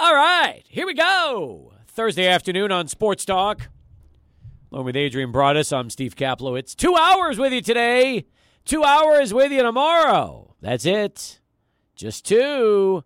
All right, here we go. Thursday afternoon on Sports Talk. Along with Adrian Broadus, I'm Steve Kaplowitz. Two hours with you today. Two hours with you tomorrow. That's it. Just two.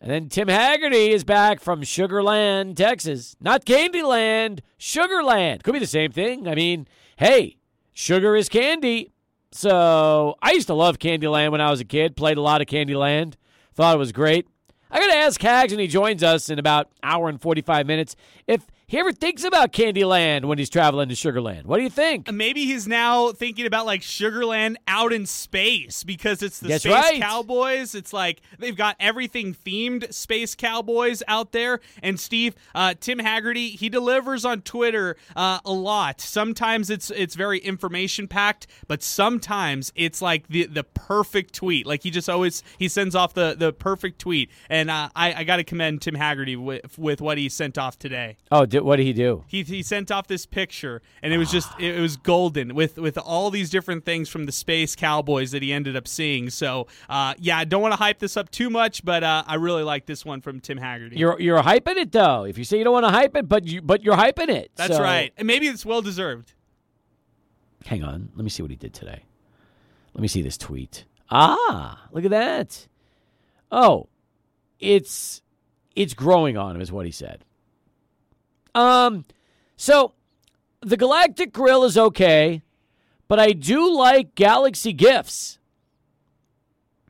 And then Tim Haggerty is back from Sugarland, Texas. Not Candyland, Sugarland. Could be the same thing. I mean, hey, sugar is candy. So I used to love Candyland when I was a kid. Played a lot of Candyland. Thought it was great. I got to ask Hags, and he joins us in about hour and 45 minutes, if he ever thinks about Candyland when he's traveling to Sugarland. What do you think? Maybe he's now thinking about like Sugarland out in space because it's the That's Space right. Cowboys. It's like they've got everything themed Space Cowboys out there. And Steve, uh, Tim Haggerty, he delivers on Twitter uh, a lot. Sometimes it's it's very information packed, but sometimes it's like the the perfect tweet. Like he just always he sends off the the perfect tweet. And uh, I I got to commend Tim Haggerty with with what he sent off today Oh, did, what did he do? he, he sent off this picture and it was just it, was golden with with all these different things from the space cowboys that he ended up seeing so uh, yeah i don't want to hype this up too much but uh, i really like this one from tim haggerty You're you're hyping it though. If you say you don't want to hype it, but you but you're hyping it. that's So- right and maybe it's well deserved Hang on. Let me see what he did today. Let me see this tweet. Ah, look at that. Oh, it's it's growing on him, is what he said. Um, so the Galactic Grill is okay, but I do like Galaxy Gifts.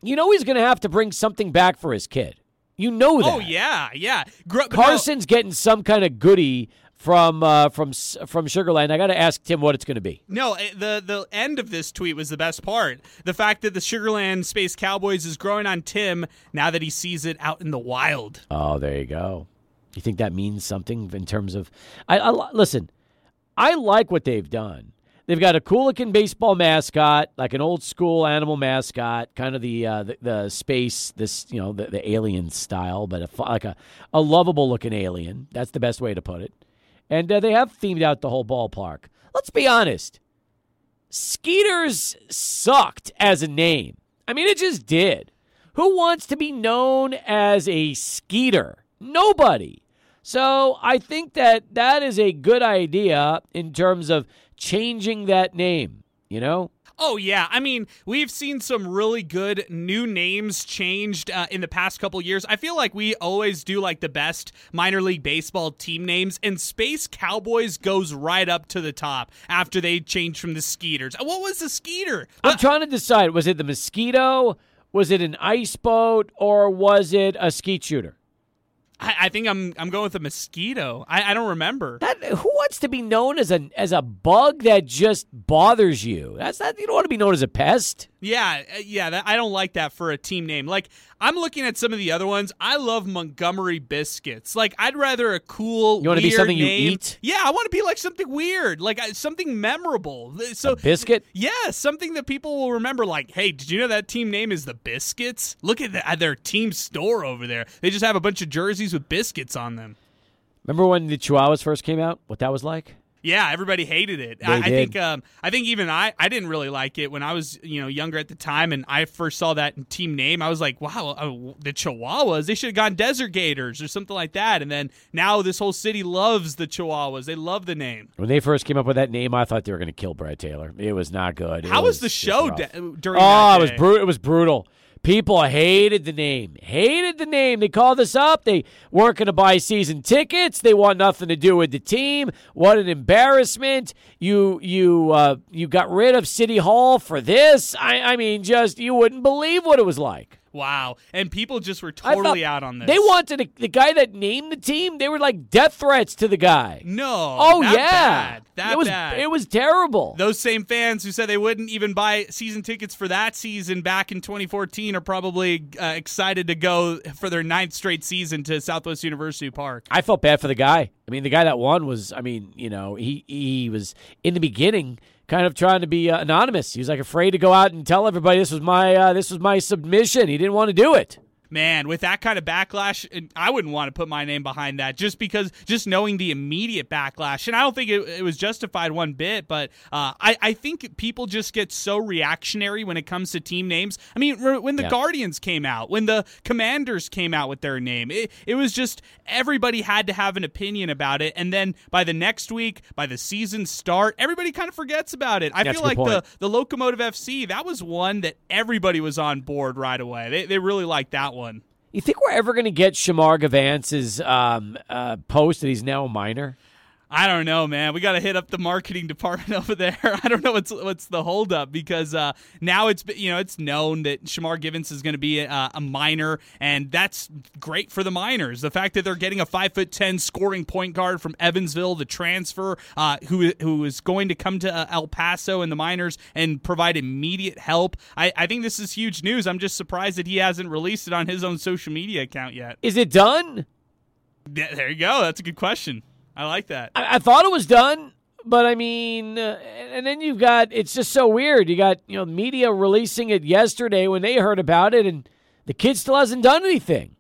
You know he's going to have to bring something back for his kid. You know that. oh yeah yeah Gr- but no, Carson's getting some kind of goodie from uh, from from Sugarland. I got to ask Tim what it's going to be. No, eh, the the end of this tweet was the best part. The fact that the Sugarland Space Cowboys is growing on Tim now that he sees it out in the wild. Oh, there you go. You think that means something in terms of? I, I listen. I like what they've done. They've got a cool looking baseball mascot, like an old school animal mascot, kind of the uh, the, the space, this you know the, the alien style, but a, like a, a lovable looking alien. That's the best way to put it. And uh, they have themed out the whole ballpark. Let's be honest. Skeeters sucked as a name. I mean, it just did. Who wants to be known as a Skeeter? Nobody. So I think that that is a good idea in terms of changing that name, you know? Oh yeah, I mean we've seen some really good new names changed uh, in the past couple years. I feel like we always do like the best minor league baseball team names, and Space Cowboys goes right up to the top after they changed from the Skeeters. Uh, What was the Skeeter? I'm trying to decide was it the mosquito, was it an ice boat, or was it a skeet shooter? I, I think I'm I'm going with a mosquito. I, I don't remember. That who wants to be known as a as a bug that just bothers you? That's not you don't want to be known as a pest. Yeah, uh, yeah, that, I don't like that for a team name. Like I'm looking at some of the other ones. I love Montgomery biscuits. Like I'd rather a cool. You wanna be weird something you eat? Yeah, I want to be like something weird, like uh, something memorable. So A biscuit? Yeah, something that people will remember. Like, hey, did you know that team name is the Biscuits? Look at, the, at their team store over there. They just have a bunch of jerseys with biscuits on them. Remember when the Chihuahuas first came out? What that was like? Yeah, everybody hated it. I, I think um, I think even I I didn't really like it when I was you know younger at the time, and I first saw that team name. I was like, wow, uh, the Chihuahuas. They should have gone Desert Gators or something like that. And then now this whole city loves the Chihuahuas. They love the name. When they first came up with that name, I thought they were going to kill Brad Taylor. It was not good. It How was the show de- during Oh, that it was brutal. It was brutal. People hated the name. Hated the name. They called us up. They weren't going to buy season tickets. They want nothing to do with the team. What an embarrassment! You you uh, you got rid of City Hall for this. I I mean, just you wouldn't believe what it was like. Wow, and people just were totally out on this. They wanted a, the guy that named the team. They were like death threats to the guy. no. Oh yeah, bad. that it was bad. it was terrible. Those same fans who said they wouldn't even buy season tickets for that season back in 2014 are probably uh, excited to go for their ninth straight season to Southwest University Park. I felt bad for the guy. I mean, the guy that won was, I mean, you know, he he was in the beginning kind of trying to be uh, anonymous. He was like afraid to go out and tell everybody this was my uh, this was my submission. He didn't want to do it. Man, with that kind of backlash, I wouldn't want to put my name behind that just because, just knowing the immediate backlash. And I don't think it, it was justified one bit, but uh, I, I think people just get so reactionary when it comes to team names. I mean, when the yeah. Guardians came out, when the Commanders came out with their name, it, it was just everybody had to have an opinion about it. And then by the next week, by the season start, everybody kind of forgets about it. I That's feel like point. the, the Locomotive FC, that was one that everybody was on board right away. They, they really liked that one. You think we're ever going to get Shamar Givance's um, uh, post that he's now a Miner? I don't know, man. We got to hit up the marketing department over there. I don't know what's what's the holdup because uh, now it's you know it's known that Shamar Givance is going to be a, a, Miner, and that's great for the Miners. The fact that they're getting a five foot ten scoring point guard from Evansville, the transfer, uh, who who is going to come to uh, El Paso in the Miners and provide immediate help. I, I think this is huge news. I'm just surprised that he hasn't released it on his own social media account yet. Is it done? Yeah, there you go. That's a good question. I like that. I, I thought it was done, but I mean, uh, and then you've got it's just so weird. You got you know media releasing it yesterday when they heard about it, and the kid still hasn't done anything.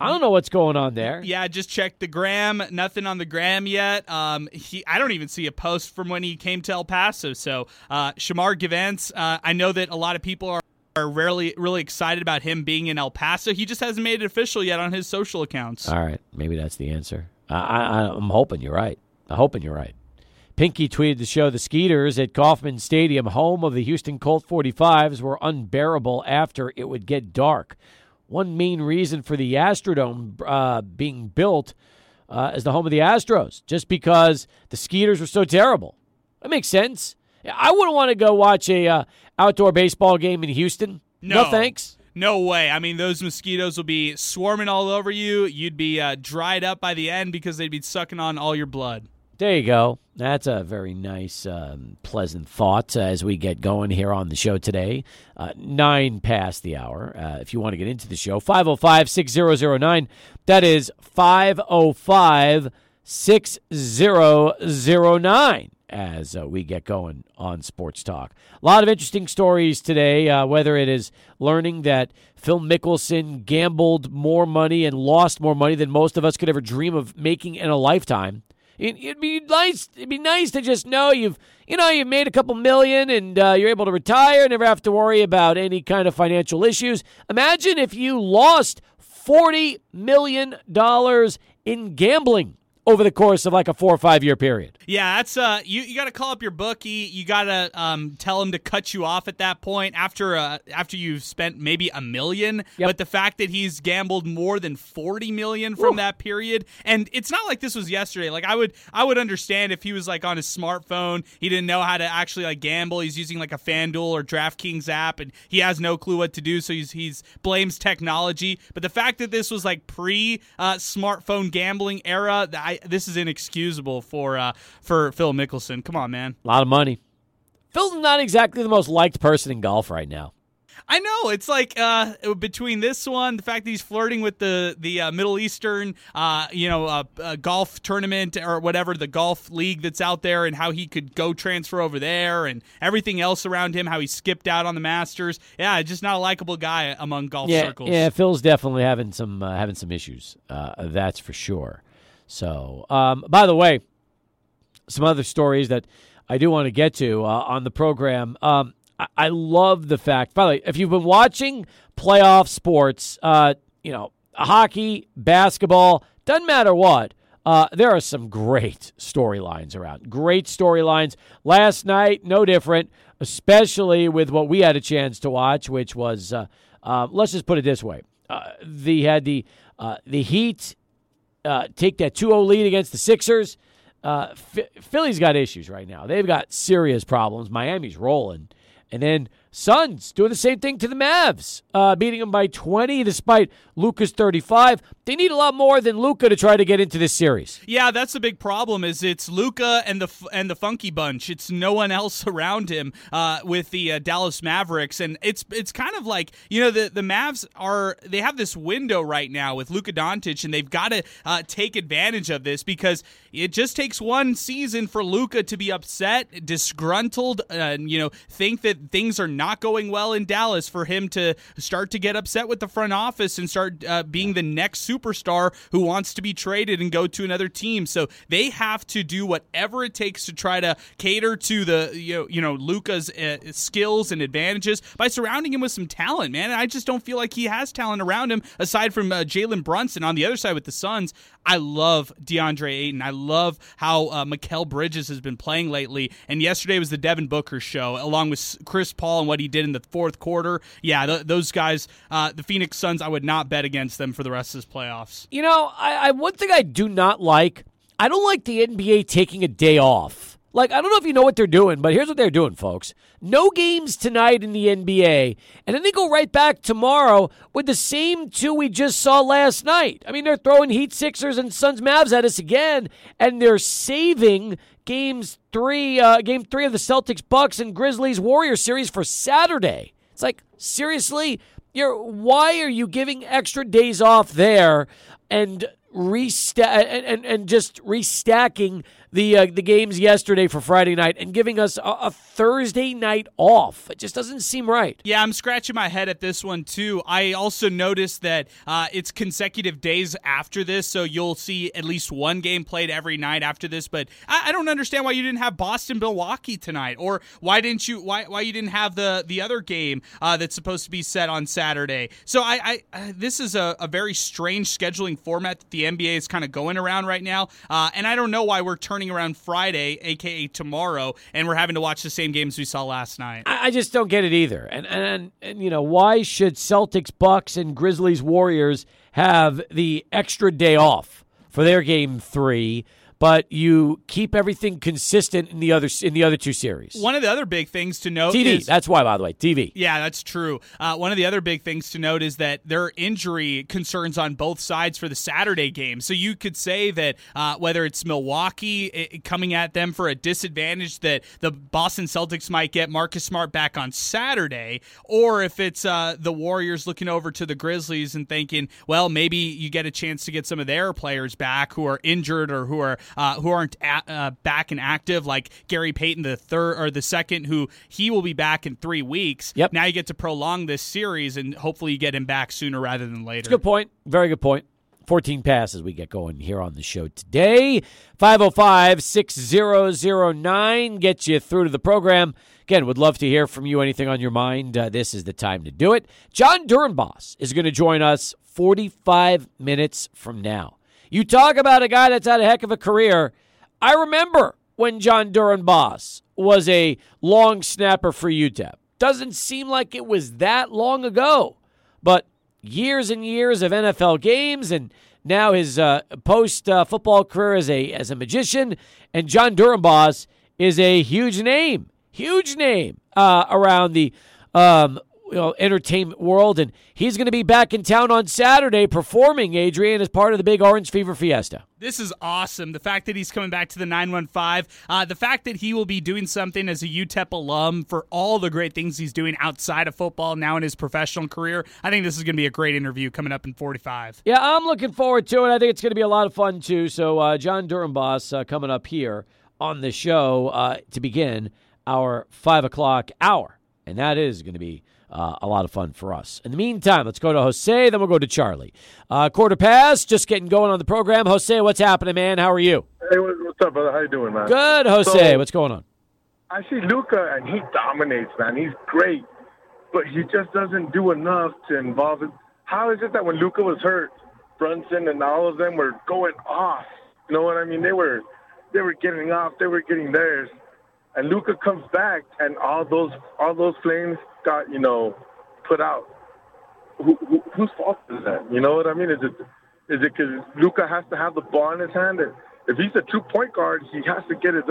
I don't know what's going on there. Yeah, just checked the gram. Nothing on the gram yet. Um, he, I don't even see a post from when he came to El Paso. So, uh, Shamar Givance, uh, I know that a lot of people are are really really excited about him being in El Paso. He just hasn't made it official yet on his social accounts. All right, maybe that's the answer. I, am hoping you're right. I'm hoping you're right. Pinky tweeted to show the Skeeters at Kauffman Stadium, home of the Houston Colt 45s, were unbearable after it would get dark. One main reason for the Astrodome uh, being built uh, as the home of the Astros, just because the Skeeters were so terrible. That makes sense. I wouldn't want to go watch a uh, outdoor baseball game in Houston. No, no thanks. No way. I mean, those mosquitoes will be swarming all over you. You'd be uh, dried up by the end because they'd be sucking on all your blood. There you go. That's a very nice, um, pleasant thought uh, as we get going here on the show today. Uh, nine past the hour. Uh, if you want to get into the show, 505 6009. That is 505 6009 as uh, we get going on Sports Talk. A lot of interesting stories today, uh, whether it is learning that Phil Mickelson gambled more money and lost more money than most of us could ever dream of making in a lifetime. It, would be nice. It'd be nice to just know you've, you know, you've made a couple million and uh, you're able to retire, and never have to worry about any kind of financial issues. Imagine if you lost forty million dollars in gambling over the course of like a four or five year period. Yeah, that's uh, you. You got to call up your bookie. You got to um, tell him to cut you off at that point after uh, after you've spent maybe a million. Yep. But the fact that he's gambled more than forty million from Ooh. that period, and it's not like this was yesterday. Like I would I would understand if he was like on his smartphone, he didn't know how to actually like gamble. He's using like a FanDuel or DraftKings app, and he has no clue what to do. So he's he's blames technology. But the fact that this was like pre uh, smartphone gambling era, that I I, this is inexcusable for uh, for Phil Mickelson. Come on, man. A lot of money. Phil's not exactly the most liked person in golf right now. I know it's like uh, between this one, the fact that he's flirting with the the uh, Middle Eastern, uh, you know, uh, uh, golf tournament or whatever the golf league that's out there, and how he could go transfer over there, and everything else around him, how he skipped out on the Masters. Yeah, just not a likable guy among golf yeah, circles. Yeah, Phil's definitely having some uh, having some issues. that's for sure. So, um, by the way, some other stories that I do want to get to uh, on the program. Um, I-, I, love the fact, by the way, if you've been watching playoff sports, uh, you know, hockey, basketball, doesn't matter what. Uh, there are some great storylines around. Great storylines. Last night, no different, especially with what we had a chance to watch, which was, uh, uh, let's just put it this way: uh, the had the uh, the Heat uh, take that 2 0 lead against the Sixers. Uh, Philly's got issues right now. They've got serious problems. Miami's rolling. And then Suns doing the same thing to the Mavs, uh, beating them by 20 despite Luka's 35. They need a lot more than Luka to try to get into this series. Yeah, that's the big problem. Is it's Luka and the and the Funky Bunch. It's no one else around him uh, with the uh, Dallas Mavericks, and it's it's kind of like you know the the Mavs are they have this window right now with Luka Doncic, and they've got to uh, take advantage of this because it just takes one season for Luka to be upset, disgruntled, and you know think that things are not going well in Dallas for him to start to get upset with the front office and start uh, being the next superstar who wants to be traded and go to another team. So they have to do whatever it takes to try to cater to the you know you know Luka's uh, skills and advantages by surrounding him with some talent. Man, I just don't feel like he has talent around him aside from uh, Jalen Brunson on the other side with the Suns. I love DeAndre Ayton. I love how uh, Mikal Bridges has been playing lately. And yesterday was the Devin Booker show, along with Chris Paul and what he did in the fourth quarter. Yeah, th- those guys, uh, the Phoenix Suns, I would not bet against them for the rest of this playoffs. You know, I, I one thing I do not like, I don't like the NBA taking a day off. Like, I don't know if you know what they're doing, but here's what they're doing, folks. No games tonight in the NBA, and then they go right back tomorrow with the same two we just saw last night. I mean, they're throwing Heat Sixers and Suns Mavs at us again, and they're saving games three, uh, game three of the Celtics Bucks and Grizzlies Warriors series for Saturday. It's like, seriously? You're, why are you giving extra days off there and resta- and, and, and just restacking the uh, the games yesterday for Friday night and giving us a, a, Thursday night off. It just doesn't seem right. Yeah, I'm scratching my head at this one too. I also noticed that uh, it's consecutive days after this, so you'll see at least one game played every night after this. But I, I don't understand why you didn't have Boston Milwaukee tonight, or why didn't you why why you didn't have the the other game uh, that's supposed to be set on Saturday. So I, I this is a, a, very strange scheduling format that the NBA is kind of going around right now, uh, and I don't know why we're turning around Friday, aka tomorrow, and we're having to watch the same games we saw last night. I, I just don't get it either. And, and and you know why should Celtics, Bucks, and Grizzlies, Warriors have the extra day off for their game three? But you keep everything consistent in the other in the other two series. One of the other big things to note TV. Is, that's why, by the way, TV. Yeah, that's true. Uh, one of the other big things to note is that there are injury concerns on both sides for the Saturday game. So you could say that uh, whether it's Milwaukee it, coming at them for a disadvantage that the Boston Celtics might get Marcus Smart back on Saturday, or if it's uh, the Warriors looking over to the Grizzlies and thinking, well, maybe you get a chance to get some of their players back who are injured or who are uh, who aren't at, uh, back and active, like Gary Payton the third or the second, who he will be back in three weeks. Yep. Now you get to prolong this series, and hopefully you get him back sooner rather than later. good point. Very good point. 14 passes we get going here on the show today. 505 6009 gets you through to the program. Again, would love to hear from you. Anything on your mind? Uh, this is the time to do it. Jon Dorenbos is going to join us 45 minutes from now. You talk about a guy that's had a heck of a career. I remember when Jon Dorenbos was a long snapper for UTEP. Doesn't seem like it was that long ago, but years and years of NFL games and now his uh, post uh, football career as a as a magician. And Jon Dorenbos is a huge name, huge name uh, around the um, you know, entertainment world, and he's going to be back in town on Saturday performing, Adrian, as part of the big Orange Fever Fiesta. This is awesome. The fact that he's coming back to the 915, uh, the fact that he will be doing something as a UTEP alum for all the great things he's doing outside of football now in his professional career. I think this is going to be a great interview coming up in 45. Yeah, I'm looking forward to it. I think it's going to be a lot of fun, too. So, uh, Jon Dorenbos uh, coming up here on the show uh, to begin our 5 o'clock hour. And that is going to be uh, a lot of fun for us. In the meantime, let's go to Jose, then we'll go to Charlie. Uh, quarter pass, just getting going on the program. Jose, what's happening, man? How are you? Hey, what's up, brother? How you doing, man? Good, Jose. So, what's going on? I see Luka, and he dominates, man. He's great, but he just doesn't do enough to involve it. How is it that when Luka was hurt, Brunson and all of them were going off? You know what I mean? They were, they were getting off. They were getting theirs and Luka comes back, and all those all those flames got you know put out. Who, who, whose fault is that? You know what I mean? Is it is it because Luka has to have the ball in his hand? And if he's a true point guard, he has to get it.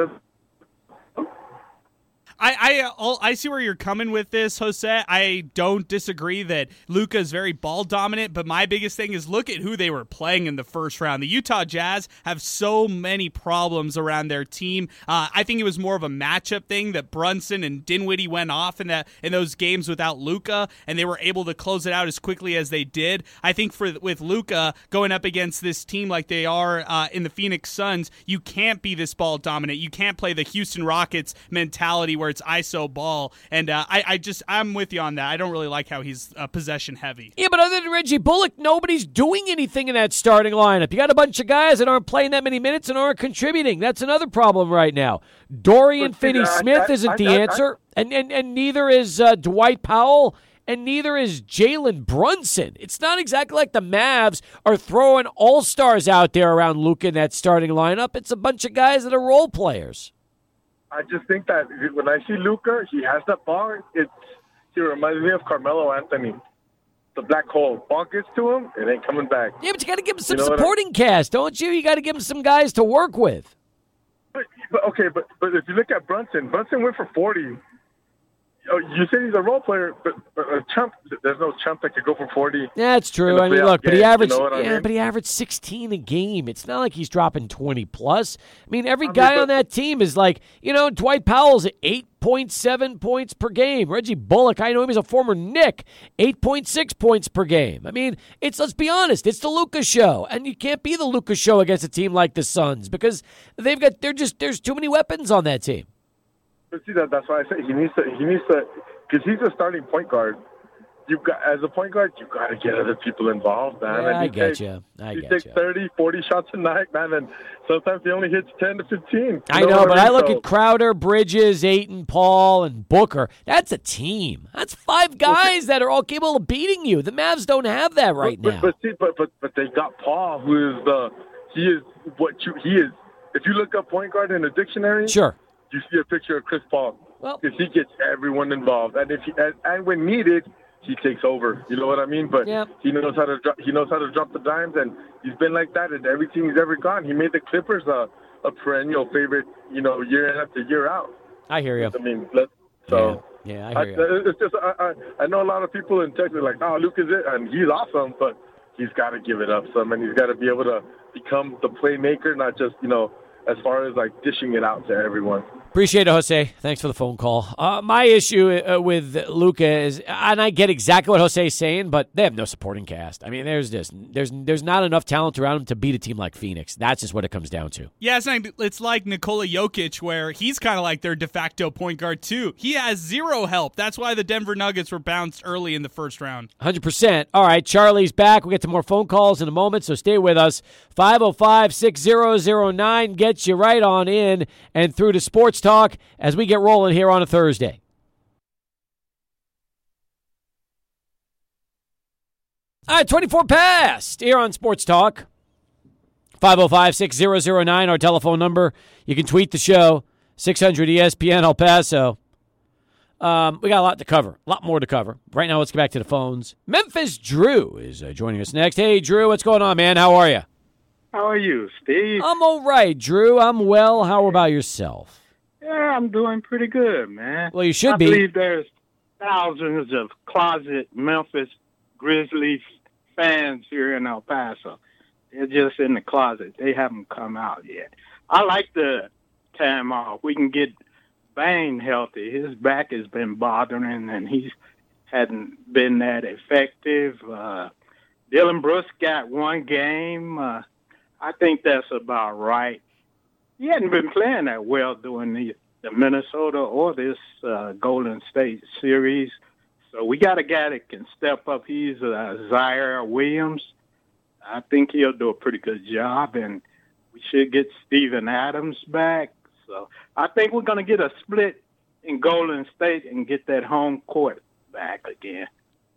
I I I see where you're coming with this, Jose. I don't disagree that Luka is very ball dominant, but my biggest thing is look at who they were playing in the first round. The Utah Jazz have so many problems around their team. Uh, I think it was more of a matchup thing that Brunson and Dinwiddie went off in that in those games without Luka, and they were able to close it out as quickly as they did. I think for with Luka going up against this team like they are uh, in the Phoenix Suns, you can't be this ball dominant. You can't play the Houston Rockets mentality where it's ISO ball. And uh, I, I just I'm with you on that. I don't really like how he's uh, possession heavy. Yeah, but other than Reggie Bullock, nobody's doing anything in that starting lineup. You got a bunch of guys that aren't playing that many minutes and aren't contributing. That's another problem right now. Dorian Finney Smith isn't the answer, and, and and neither is uh, Dwight Powell and neither is Jalen Brunson. It's not exactly like the Mavs are throwing all stars out there around Luka in that starting lineup. It's a bunch of guys that are role players. I just think that when I see Luka, he has that ball. It's he reminds me of Carmelo Anthony. The black hole. Ball gets to him, it ain't coming back. Yeah, but you got to give him some you know supporting cast, don't you? You got to give him some guys to work with. But, but okay, but but if you look at Brunson, Brunson went for forty Oh, you said he's a role player, but, but a chump. There's no chump that could go for forty. Yeah, that's true. I mean, look, game, but he averaged. You know yeah, I mean? but he averaged sixteen a game. It's not like he's dropping twenty plus. I mean, every I guy mean, on that team is like, you know, Dwight Powell's at eight point seven points per game. Reggie Bullock, I know him as a former Knick, eight point six points per game. I mean, it's let's be honest, it's the Luka show, and you can't be the Luka show against a team like the Suns because they've got they're just there's too many weapons on that team. But see that that's why I say he needs to he needs to because he's a starting point guard. You've got as a point guard, you've got to get other people involved, man. Yeah, I get takes, you. I he takes you. 30, 40 shots a night, man, and sometimes he only hits ten to fifteen. I know, but I, mean? I look so, at Crowder, Bridges, Ayton, Paul, and Booker. That's a team. That's five guys that are all capable of beating you. The Mavs don't have that right but, now. But, but see, but but but they got Paul, who is the he is what you he is. If you look up point guard in a dictionary, sure, you see a picture of Chris Paul. Well, because he gets everyone involved, and if he, and, and when needed, he takes over. You know what I mean? But yep. he knows how to drop, he knows how to drop the dimes, and he's been like that in every team he's ever gone. He made the Clippers a, a perennial favorite, you know, year in after year out. I hear you. I mean, let, so. Yeah, yeah I hear I, you. It's just I, I I know a lot of people in Texas are like, oh, Luke is it, and he's awesome, but he's got to give it up some, and he's got to be able to become the playmaker, not just you know as far as like dishing it out to everyone. Appreciate it, Jose. Thanks for the phone call. Uh, my issue uh, with Luka is, and I get exactly what Jose is saying, but they have no supporting cast. I mean, there's just there's there's not enough talent around them to beat a team like Phoenix. That's just what it comes down to. Yeah, it's like, it's like Nikola Jokic, where he's kind of like their de facto point guard too. He has zero help. That's why the Denver Nuggets were bounced early in the first round. Hundred percent. All right, Charlie's back. We'll get to more phone calls in a moment, so stay with us. 505-6009 gets you right on in and through to Sports Talk as we get rolling here on a Thursday. All right, 24 past here on Sports Talk. 505 6009, our telephone number. You can tweet the show, 600 ESPN El Paso. Um, we got a lot to cover, a lot more to cover. Right now, let's get back to the phones. Memphis Drew is uh, joining us next. Hey, Drew, what's going on, man? How are you? How are you, Steve? I'm all right, Drew. I'm well. How about yourself? Yeah, I'm doing pretty good, man. Well, you should I be. I believe there's thousands of closet Memphis Grizzlies fans here in El Paso. They're just in the closet. They haven't come out yet. I like the time off. We can get Bane healthy. His back has been bothering, and he's hadn't been that effective. Uh, Dillon Brooks got one game. Uh, I think that's about right he hadn't been playing that well during the, the Minnesota or this uh, Golden State series. So we got a guy that can step up. He's uh, Ziaire Williams. I think he'll do a pretty good job, and we should get Steven Adams back. So I think we're going to get a split in Golden State and get that home court back again.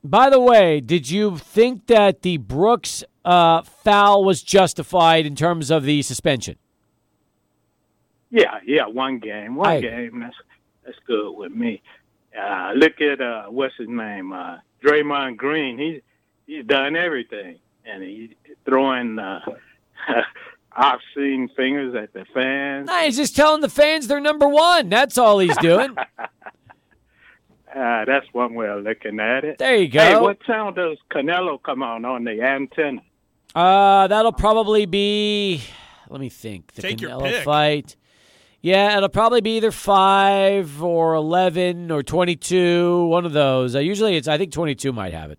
By the way, did you think that the Brooks uh, foul was justified in terms of the suspension? Yeah, yeah, one game, one I, game. That's that's good with me. Uh, look at uh, what's his name, uh, Draymond Green. He's he's done everything, and he's throwing uh, obscene fingers at the fans. No, he's just telling the fans they're number one. That's all he's doing. Uh, that's one way of looking at it. There you go. Hey, what channel does Canelo come on on the antenna? Uh, that'll probably be. Let me think. The Take your Canelo pick. fight. Yeah, it'll probably be either five or eleven or twenty-two. One of those. Uh, usually, it's. I think twenty-two might have it.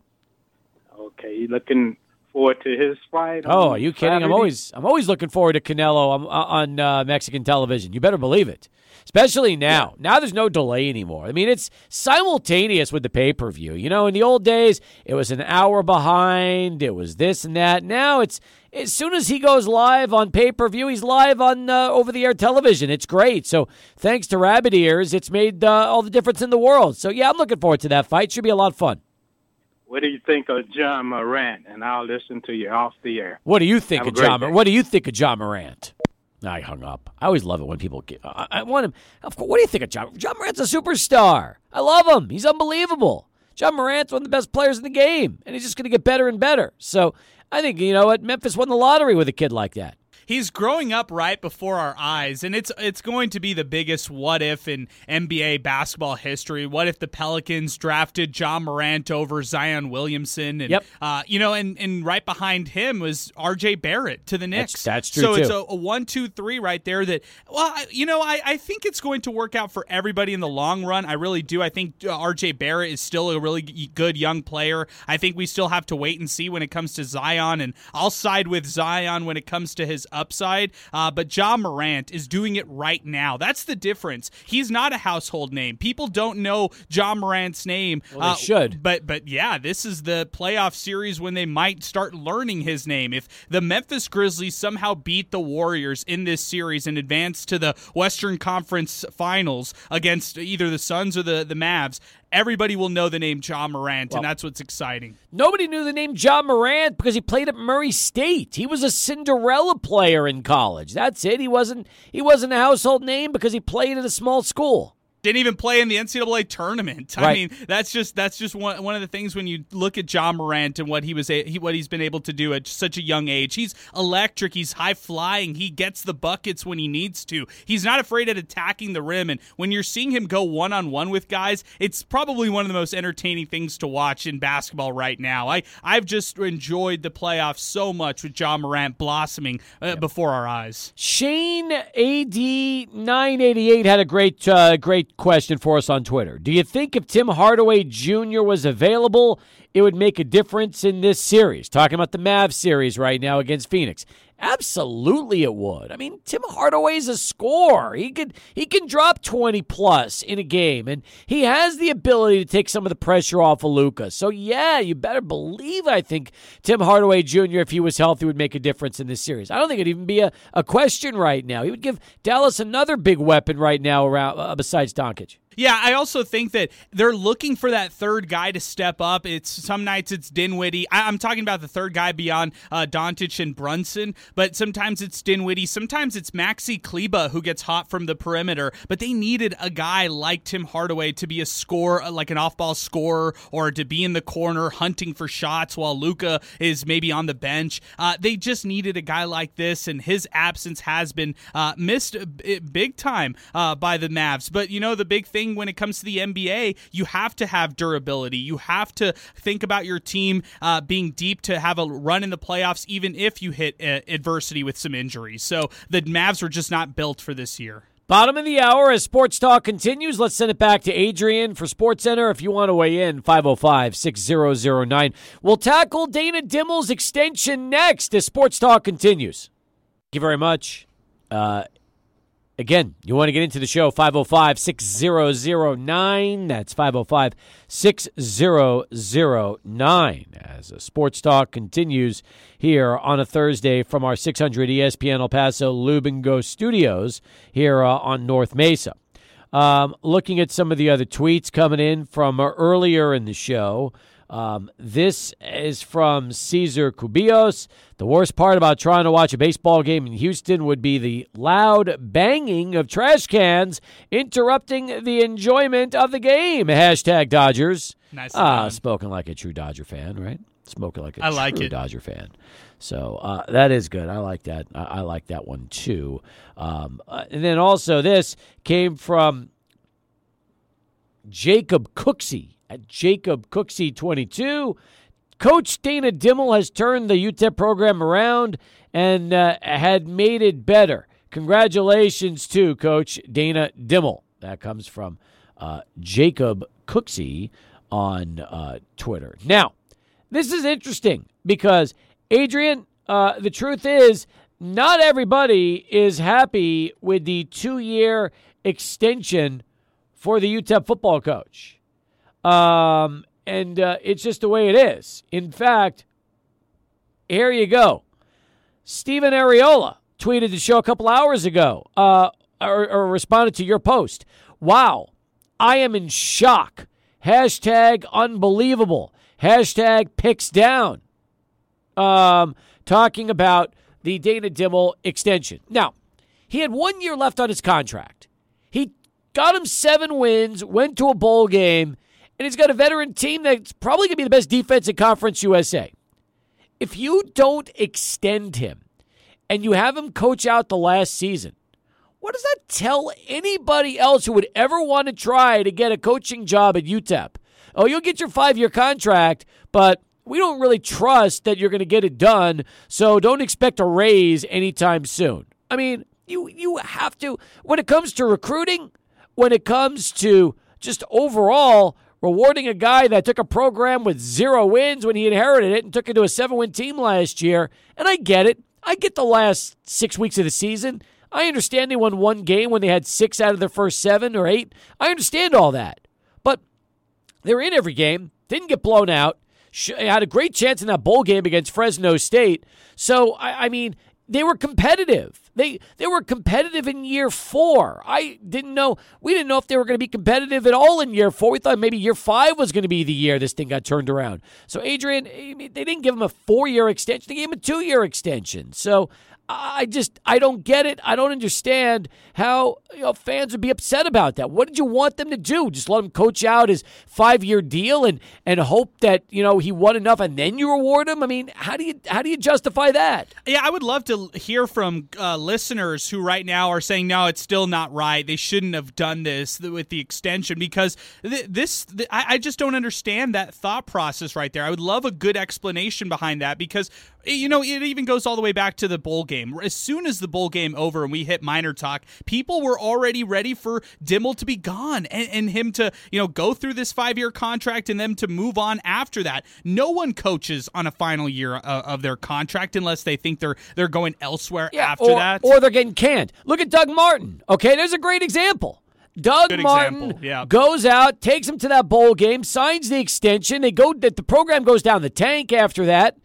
Okay, you looking forward to his fight? Oh, are you kidding? I'm always. I'm always looking forward to Canelo on, on uh, Mexican television. You better believe it. Especially now. Now there's no delay anymore. I mean, it's simultaneous with the pay per view. You know, in the old days, it was an hour behind. It was this and that. Now it's as soon as he goes live on pay per view, he's live on uh, over the air television. It's great. So thanks to Rabbit Ears, it's made uh, all the difference in the world. So yeah, I'm looking forward to that fight. Should be a lot of fun. What do you think of Ja Morant? And I'll listen to you off the air. What do you think Have of John? day. What do you think of Ja Morant? I hung up. I always love it when people get. I, I want him. Of course. What do you think of John? Ja Morant's a superstar. I love him. He's unbelievable. Ja Morant's one of the best players in the game, and he's just going to get better and better. So I think you know what Memphis won the lottery with a kid like that. He's growing up right before our eyes, and it's it's going to be the biggest what if in NBA basketball history. What if the Pelicans drafted Ja Morant over Zion Williamson? And, Yep. Uh, you know, and and right behind him was R.J. Barrett to the Knicks. that's true, So it's too. a, a one, two, three right there. That well, I, you know, I, I think it's going to work out for everybody in the long run. I really do. I think uh, R.J. Barrett is still a really good young player. I think we still have to wait and see when it comes to Zion, and I'll side with Zion when it comes to his upside. Uh, but Ja Morant is doing it right now. That's the difference. He's not a household name. People don't know Ja Morant's name. Well, they Uh, should. but but yeah, this is the playoff series when they might start learning his name. If the Memphis Grizzlies somehow beat the Warriors in this series and advance to the Western Conference Finals against either the Suns or the the Mavs, everybody will know the name Ja Morant, Well- and that's what's exciting. Nobody knew the name Ja Morant because he played at Murray State. He was a Cinderella player in college. That's it. He wasn't. He wasn't a household name because he played at a small school. Didn't even play in the NCAA tournament. I Right. mean, that's just that's just one, one of the things when you look at Ja Morant and what he was a, he, what he's been able to do at such a young age. He's electric. He's high flying. He gets the buckets when he needs to. He's not afraid of attacking the rim. And when you're seeing him go one on one with guys, it's probably one of the most entertaining things to watch in basketball right now. I I've just enjoyed the playoffs so much with Ja Morant blossoming uh, before our eyes. Shane AD nine eighty eight had a great uh, great question for us on Twitter. Do you think if Tim Hardaway Jr. was available, it would make a difference in this series? Talking about the Mavs series right now against Phoenix. Absolutely, it would. I mean, Tim Hardaway's a scorer. He could he can drop twenty plus in a game, and he has the ability to take some of the pressure off of Luka. So yeah, you better believe. I think Tim Hardaway Jr. if he was healthy would make a difference in this series. I don't think it'd even be a, a question right now. He would give Dallas another big weapon right now around uh, besides Doncic. Yeah, I also think that they're looking for that third guy to step up. It's some nights it's Dinwiddie. I, I'm talking about the third guy beyond uh, Doncic and Brunson, but sometimes it's Dinwiddie. Sometimes it's Maxi Kleber who gets hot from the perimeter. But they needed a guy like Tim Hardaway to be a scorer, uh, like an off-ball scorer, or to be in the corner hunting for shots while Luka is maybe on the bench. Uh, they just needed a guy like this, and his absence has been uh, missed big time uh, by the Mavs. But you know the big thing when it comes to the NBA, you have to have durability. You have to think about your team uh, being deep to have a run in the playoffs, even if you hit uh, adversity with some injuries. So the Mavs were just not built for this year. Bottom of the hour as Sports Talk continues. Let's send it back to Adrian for Sports Center. If you want to weigh in, 505 6009. We'll tackle Dana Dimel's extension next as Sports Talk continues. Thank you very much. Uh, again, you want to get into the show, 505 6009. That's 505 6009. As Sports Talk continues here on a Thursday from our 600 ESPN El Paso Lubingo studios here uh, on North Mesa. Um, looking at some of the other tweets coming in from uh, earlier in the show. Um, this is from Caesar Cubillos. The worst part about trying to watch a baseball game in Houston would be the loud banging of trash cans interrupting the enjoyment of the game. Hashtag Dodgers. Nice Ah, one. spoken like a true Dodger fan, right? Smoking like a I like true it. Dodger fan. So uh, that is good. I like that. I, I like that one too. Um, uh, and then also this came from Jacob Cooksey at Jacob Cooksey 22. Coach Dana Dimel has turned the UTEP program around and uh, had made it better. Congratulations to Coach Dana Dimel. That comes from uh, Jacob Cooksey on uh, Twitter. Now, this is interesting because, Adrian, uh, the truth is, not everybody is happy with the two year extension for the UTEP football coach. Um, and uh, it's just the way it is. In fact, here you go. Stephen Areola tweeted the show a couple hours ago, uh, or, or responded to your post. Wow, I am in shock. Hashtag unbelievable. Hashtag picks down. Um, talking about the Dana Dimel extension. Now, he had one year left on his contract. He got him seven wins, went to a bowl game, and he's got a veteran team that's probably going to be the best defense in Conference USA. If you don't extend him and you have him coach out the last season, what does that tell anybody else who would ever want to try to get a coaching job at UTEP? Oh, you'll get your five year contract, but we don't really trust that you're going to get it done, so don't expect a raise anytime soon. I mean, you you have to when it comes to recruiting, when it comes to just overall rewarding a guy that took a program with zero wins when he inherited it and took it to a seven win team last year. And I get it. I get the last six weeks of the season. I understand they won one game when they had six out of their first seven or eight. I understand all that. But they were in every game, didn't get blown out, had a great chance in that bowl game against Fresno State. So, I, I mean, they were competitive. They they were competitive in year four. I didn't know we didn't know if they were going to be competitive at all in year four. We thought maybe year five was going to be the year this thing got turned around. So Adrian, they didn't give him a four year extension. They gave him a two year extension. So I just I don't get it. I don't understand how you know, fans would be upset about that. What did you want them to do? Just let him coach out his five year deal and and hope that you know he won enough and then you reward him? I mean, how do you how do you justify that? Yeah, I would love to hear from uh, listeners who right now are saying no, it's still not right. They shouldn't have done this with the extension because th- this th- I, I just don't understand that thought process right there. I would love a good explanation behind that because you know, it even goes all the way back to the bowl game. As soon as the bowl game over and we hit minor talk, people were already ready for Dimel to be gone and, and him to, you know, go through this five year contract and them to move on after that. No one coaches on a final year uh, of their contract unless they think they're they're going elsewhere yeah, after or, that, or they're getting canned. Look at Doug Martin. Okay, there's a great example. Doug Good Martin yeah. goes out, takes him to that bowl game, signs the extension. They go. The program goes down the tank after that.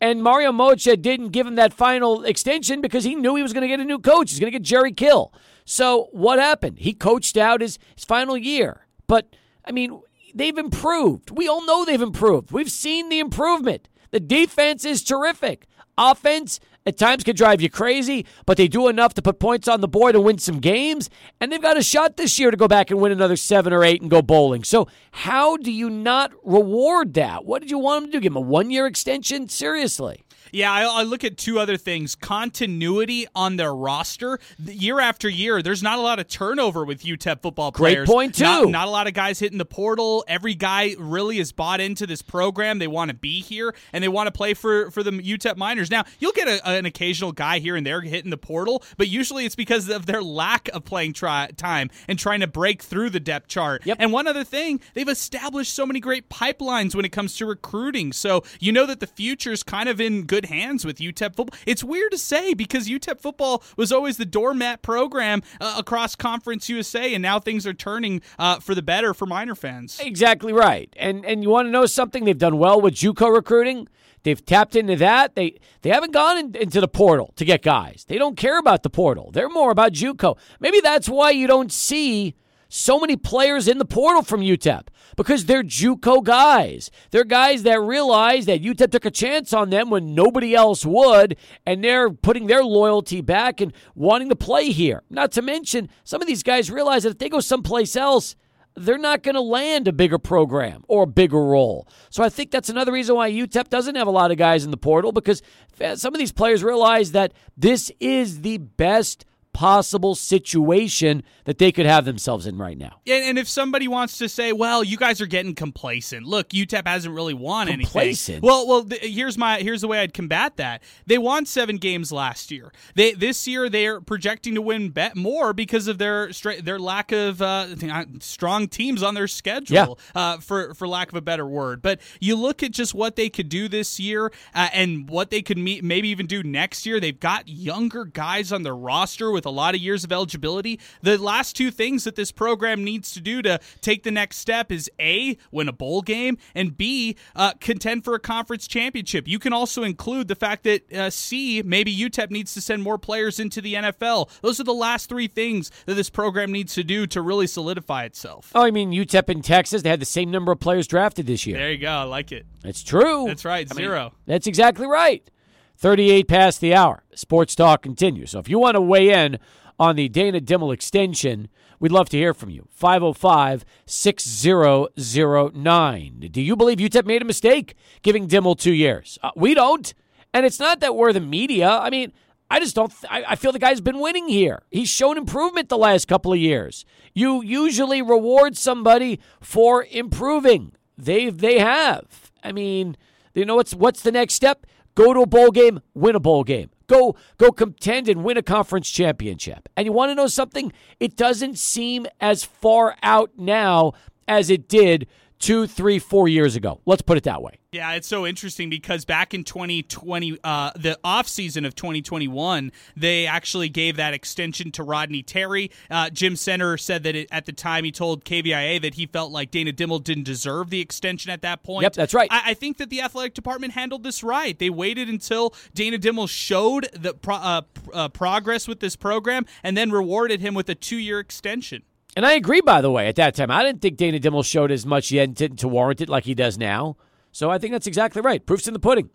And Mario Moccia didn't give him that final extension because he knew he was going to get a new coach. He's going to get Jerry Kill. So what happened? He coached out his, his final year. But, I mean, they've improved. We all know they've improved. We've seen the improvement. The defense is terrific. Offense, at times can drive you crazy, but they do enough to put points on the board and win some games. And they've got a shot this year to go back and win another seven or eight and go bowling. So, how do you not reward that? What did you want them to do? Give them a one year extension? Seriously. Yeah, I, I, look at two other things: continuity on their roster. Year after year, there's not a lot of turnover with UTEP football players. Great point too. Not, not, a lot of guys hitting the portal. Every guy really is bought into this program. They want to be here and they want to play for for the UTEP Miners. Now, you'll get a, an occasional guy here and there hitting the portal, but usually it's because of their lack of playing time and trying to break through the depth chart. Yep. And one other thing, they've established so many great pipelines when it comes to recruiting. So you know that the future is kind of in good good hands with UTEP football. It's weird to say because UTEP football was always the doormat program uh, across Conference USA, and now things are turning uh, for the better for Miner fans. Exactly right. And and you want to know something? They've done well with JUCO recruiting. They've tapped into that. They they haven't gone in, into the portal to get guys. They don't care about the portal. They're more about JUCO. Maybe that's why you don't see so many players in the portal from UTEP because they're JUCO guys. They're guys that realize that UTEP took a chance on them when nobody else would, and they're putting their loyalty back and wanting to play here. Not to mention, some of these guys realize that if they go someplace else, they're not going to land a bigger program or a bigger role. So I think that's another reason why UTEP doesn't have a lot of guys in the portal because some of these players realize that this is the best possible situation that they could have themselves in right now. And, and if somebody wants to say, "Well, you guys are getting complacent," look, UTEP hasn't really won complacent. anything. Well, well, th- here's my here's the way I'd combat that. They won seven games last year. They this year they are projecting to win bet more because of their stra- their lack of uh, strong teams on their schedule. Yeah. Uh, for for lack of a better word, but you look at just what they could do this year uh, and what they could meet, maybe even do next year. They've got younger guys on their roster with a lot of years of eligibility. The last two things that this program needs to do to take the next step is A, win a bowl game, and B, uh, contend for a conference championship. You can also include the fact that uh, C, maybe UTEP needs to send more players into the NFL. Those are the last three things that this program needs to do to really solidify itself. Oh, I mean, UTEP in Texas, they had the same number of players drafted this year. There you go. I like it. That's true. That's right. I mean, Zero. that's exactly right. 38 past the hour. Sports Talk continues. So if you want to weigh in on the Dana Dimel extension, we'd love to hear from you. 505 6009. Do you believe UTEP made a mistake giving Dimel two years? Uh, we don't. And it's not that we're the media. I mean, I just don't. Th- I, I feel the guy's been winning here. He's shown improvement the last couple of years. You usually reward somebody for improving. They they have. I mean, you know what's what's the next step? Go to a bowl game, win a bowl game. Go go contend and win a conference championship. And you want to know something? It doesn't seem as far out now as it did two, three, four years ago. Let's put it that way. Yeah, it's so interesting because back in 2020, uh, the offseason of 2021, they actually gave that extension to Rodney Terry. Uh, Jim Senter said that it, at the time he told KVIA that he felt like Dana Dimel didn't deserve the extension at that point. Yep, that's right. I, I think that the athletic department handled this right. They waited until Dana Dimel showed the pro- uh, uh progress with this program and then rewarded him with a two year extension. And I agree, by the way, at that time. I didn't think Dana Dimel showed as much yet to, to warrant it like he does now. So I think that's exactly right. Proof's in the pudding.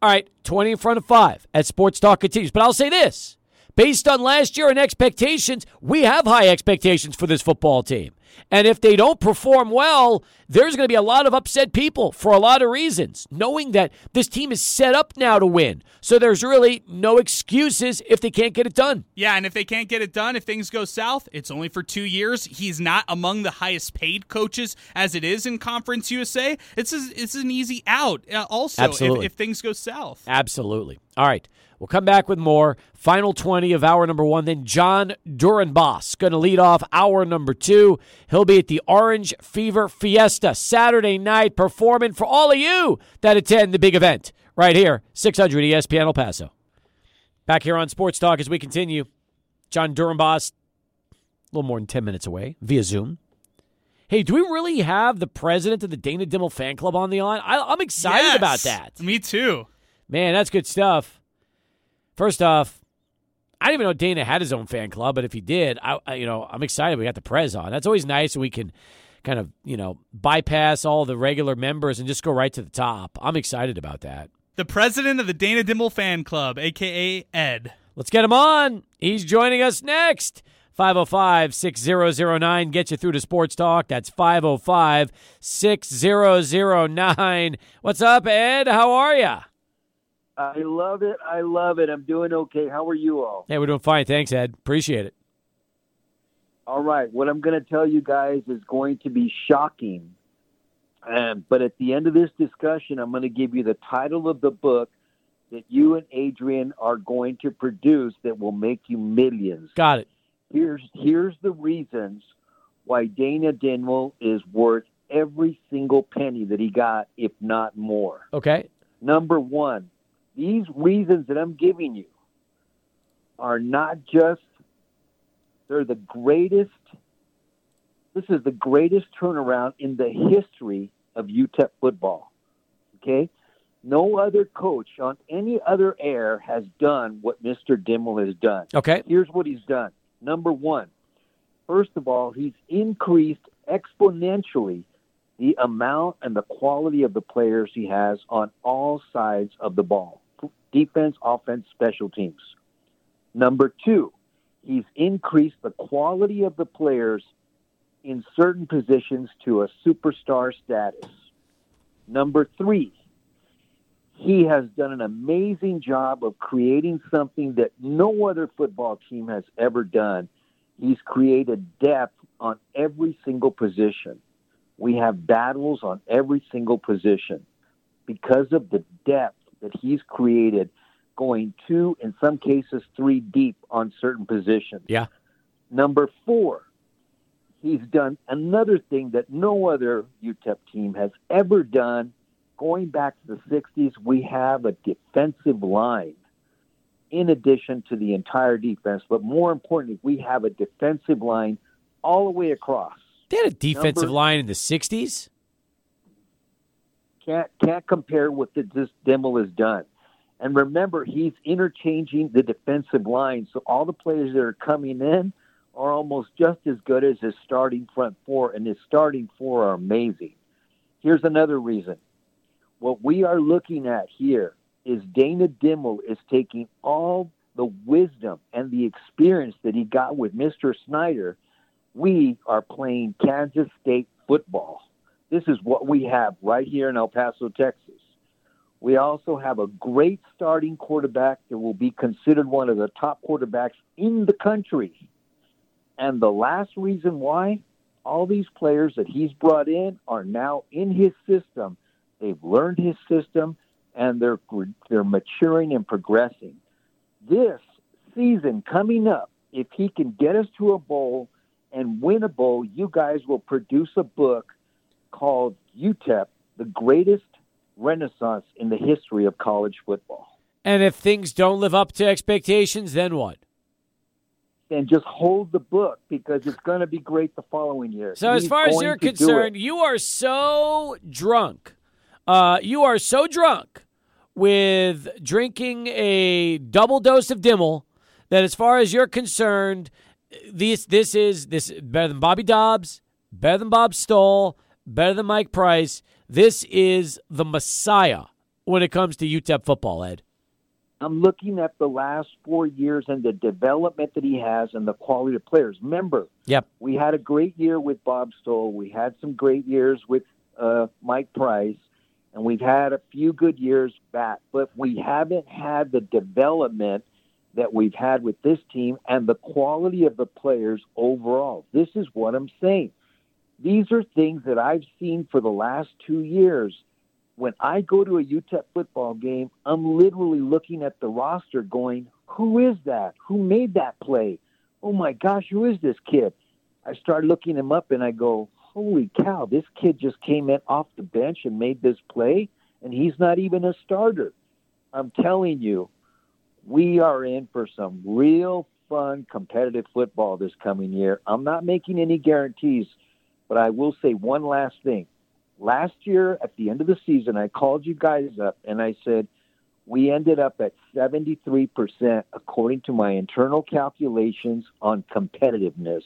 All right, 20 in front of five as Sports Talk continues. But I'll say this based on last year and expectations, we have high expectations for this football team. And if they don't perform well, there's going to be a lot of upset people for a lot of reasons, knowing that this team is set up now to win. So there's really no excuses if they can't get it done. Yeah, and if they can't get it done, if things go south, it's only for two years. He's not among the highest paid coaches as it is in Conference USA. It's a, it's an easy out. Uh, also, If, if things go south. Absolutely. All right. We'll come back with more. Final 20 of hour number one. Then Jon Dorenbos going to lead off hour number two. He'll be at the Orange Fever Fiesta Saturday night performing for all of you that attend the big event right here, 600 ESPN El Paso. Back here on Sports Talk as we continue. Jon Dorenbos, a little more than 10 minutes away via Zoom. Hey, do we really have the president of the Dana Dimel fan club on the line? I, am excited Yes. about that. Me too. Man, that's good stuff. First off, I didn't even know Dana had his own fan club, but if he did, I, I you know I'm excited we got the Prez on. That's always nice. We can kind of you know bypass all the regular members and just go right to the top. I'm excited about that. The president of the Dana Dimel fan club, aka Ed. Let's get him on. He's joining us next. 505 6009 get you through to Sports Talk. That's 505 6009. What's up, Ed? How are you? I love it. I love it. I'm doing okay. How are you all? Hey, we're doing fine. Thanks, Ed. Appreciate it. All right. What I'm going to tell you guys is going to be shocking. Um, but at the end of this discussion, I'm going to give you the title of the book that you and Adrian are going to produce that will make you millions. Got it. Here's here's the reasons why Dana Dimel is worth every single penny that he got, if not more. Okay. Number one, these reasons that I'm giving you are not just, they're the greatest, this is the greatest turnaround in the history of UTEP football. Okay? No other coach on any other air has done what Mr. Dimel has done. Okay. Here's what he's done. Number one, first of all, he's increased exponentially the amount and the quality of the players he has on all sides of the ball defense, offense, special teams. Number two, he's increased the quality of the players in certain positions to a superstar status. Number three, he has done an amazing job of creating something that no other football team has ever done. He's created depth on every single position. We have battles on every single position because of the depth that he's created, going two, in some cases, three deep on certain positions. Yeah. Number four, he's done another thing that no other UTEP team has ever done going back to the 60s, we have a defensive line in addition to the entire defense. But more importantly, we have a defensive line all the way across. They had a defensive Number- line in the 60s? Can't can't compare what the, this Dimel has done. And remember, he's interchanging the defensive line, so all the players that are coming in are almost just as good as his starting front four, and his starting four are amazing. Here's another reason. What we are looking at here is Dana Dimel is taking all the wisdom and the experience that he got with Mr. Snyder. We are playing Kansas State football. This is what we have right here in El Paso, Texas. We also have a great starting quarterback that will be considered one of the top quarterbacks in the country. And the last reason why all these players that he's brought in are now in his system. They've learned his system and they're they're maturing and progressing. This season coming up, if he can get us to a bowl and win a bowl, you guys will produce a book called UTEP, the greatest renaissance in the history of college football. And if things don't live up to expectations, then what? Then just hold the book because it's going to be great the following year. So, as far as you're concerned, you are so drunk. Uh, you are so drunk with drinking a double dose of Dimel that, as far as you're concerned, this this is this better than Bobby Dobbs, better than Bob Stull, better than Mike Price. This is the Messiah when it comes to UTEP football, Ed. I'm looking at the last four years and the development that he has and the quality of players. Remember, Yep. we had a great year with Bob Stull. We had some great years with uh, Mike Price, and we've had a few good years back, but we haven't had the development that we've had with this team and the quality of the players overall. This is what I'm saying. These are things that I've seen for the last two years. When I go to a UTEP football game, I'm literally looking at the roster going, who is that? Who made that play? Oh my gosh, who is this kid? I start looking him up and I go, holy cow, this kid just came in off the bench and made this play, and he's not even a starter. I'm telling you, we are in for some real fun competitive football this coming year. I'm not making any guarantees, but I will say one last thing. Last year at the end of the season, I called you guys up and I said, we ended up at 73% according to my internal calculations on competitiveness.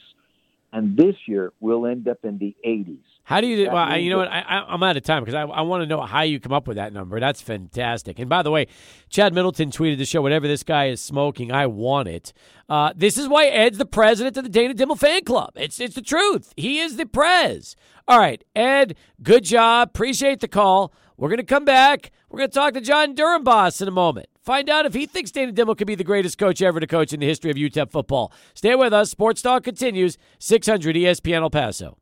And this year, we'll end up in the 80s. How do you? Well, I- you know what? I, I, I'm out of time because I, I want to know how you come up with that number. That's fantastic. And by the way, Chad Middleton tweeted the show. Whatever this guy is smoking, I want it. Uh, this is why Ed's the president of the Dana Dimel fan club. It's it's the truth. He is the prez. All right, Ed. Good job. Appreciate the call. We're gonna come back. We're gonna talk to Jon Dorenbos in a moment. Find out if he thinks Dana Dimel could be the greatest coach ever to coach in the history of UTEP football. Stay with us. Sports Talk continues. 600 ESPN El Paso.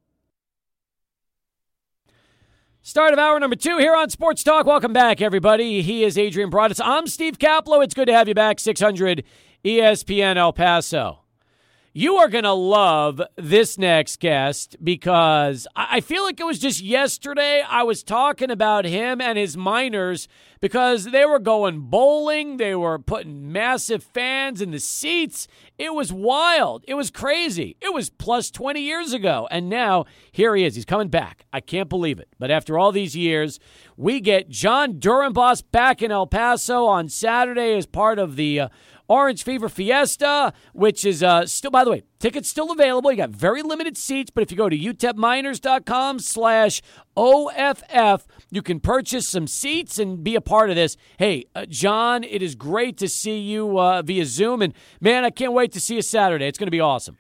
Start of hour number two here on Sports Talk. Welcome back, everybody. He is Adrian Broaddus. I'm Steve Kaplow. It's good to have you back. 600 ESPN El Paso. You are going to love this next guest because I feel like it was just yesterday I was talking about him and his Miners because they were going bowling. They were putting massive fans in the seats. It was wild. It was crazy. It was plus 20 years ago. And now here he is. He's coming back. I can't believe it. But after all these years, we get Jon Dorenbos back in El Paso on Saturday as part of the. Uh, Orange Fever Fiesta, which is uh, still, by the way, tickets still available. You got very limited seats, but if you go to utepminers.com slash OFF, you can purchase some seats and be a part of this. Hey, uh, Jon, it is great to see you uh, via Zoom. And man, I can't wait to see you Saturday. It's going to be awesome.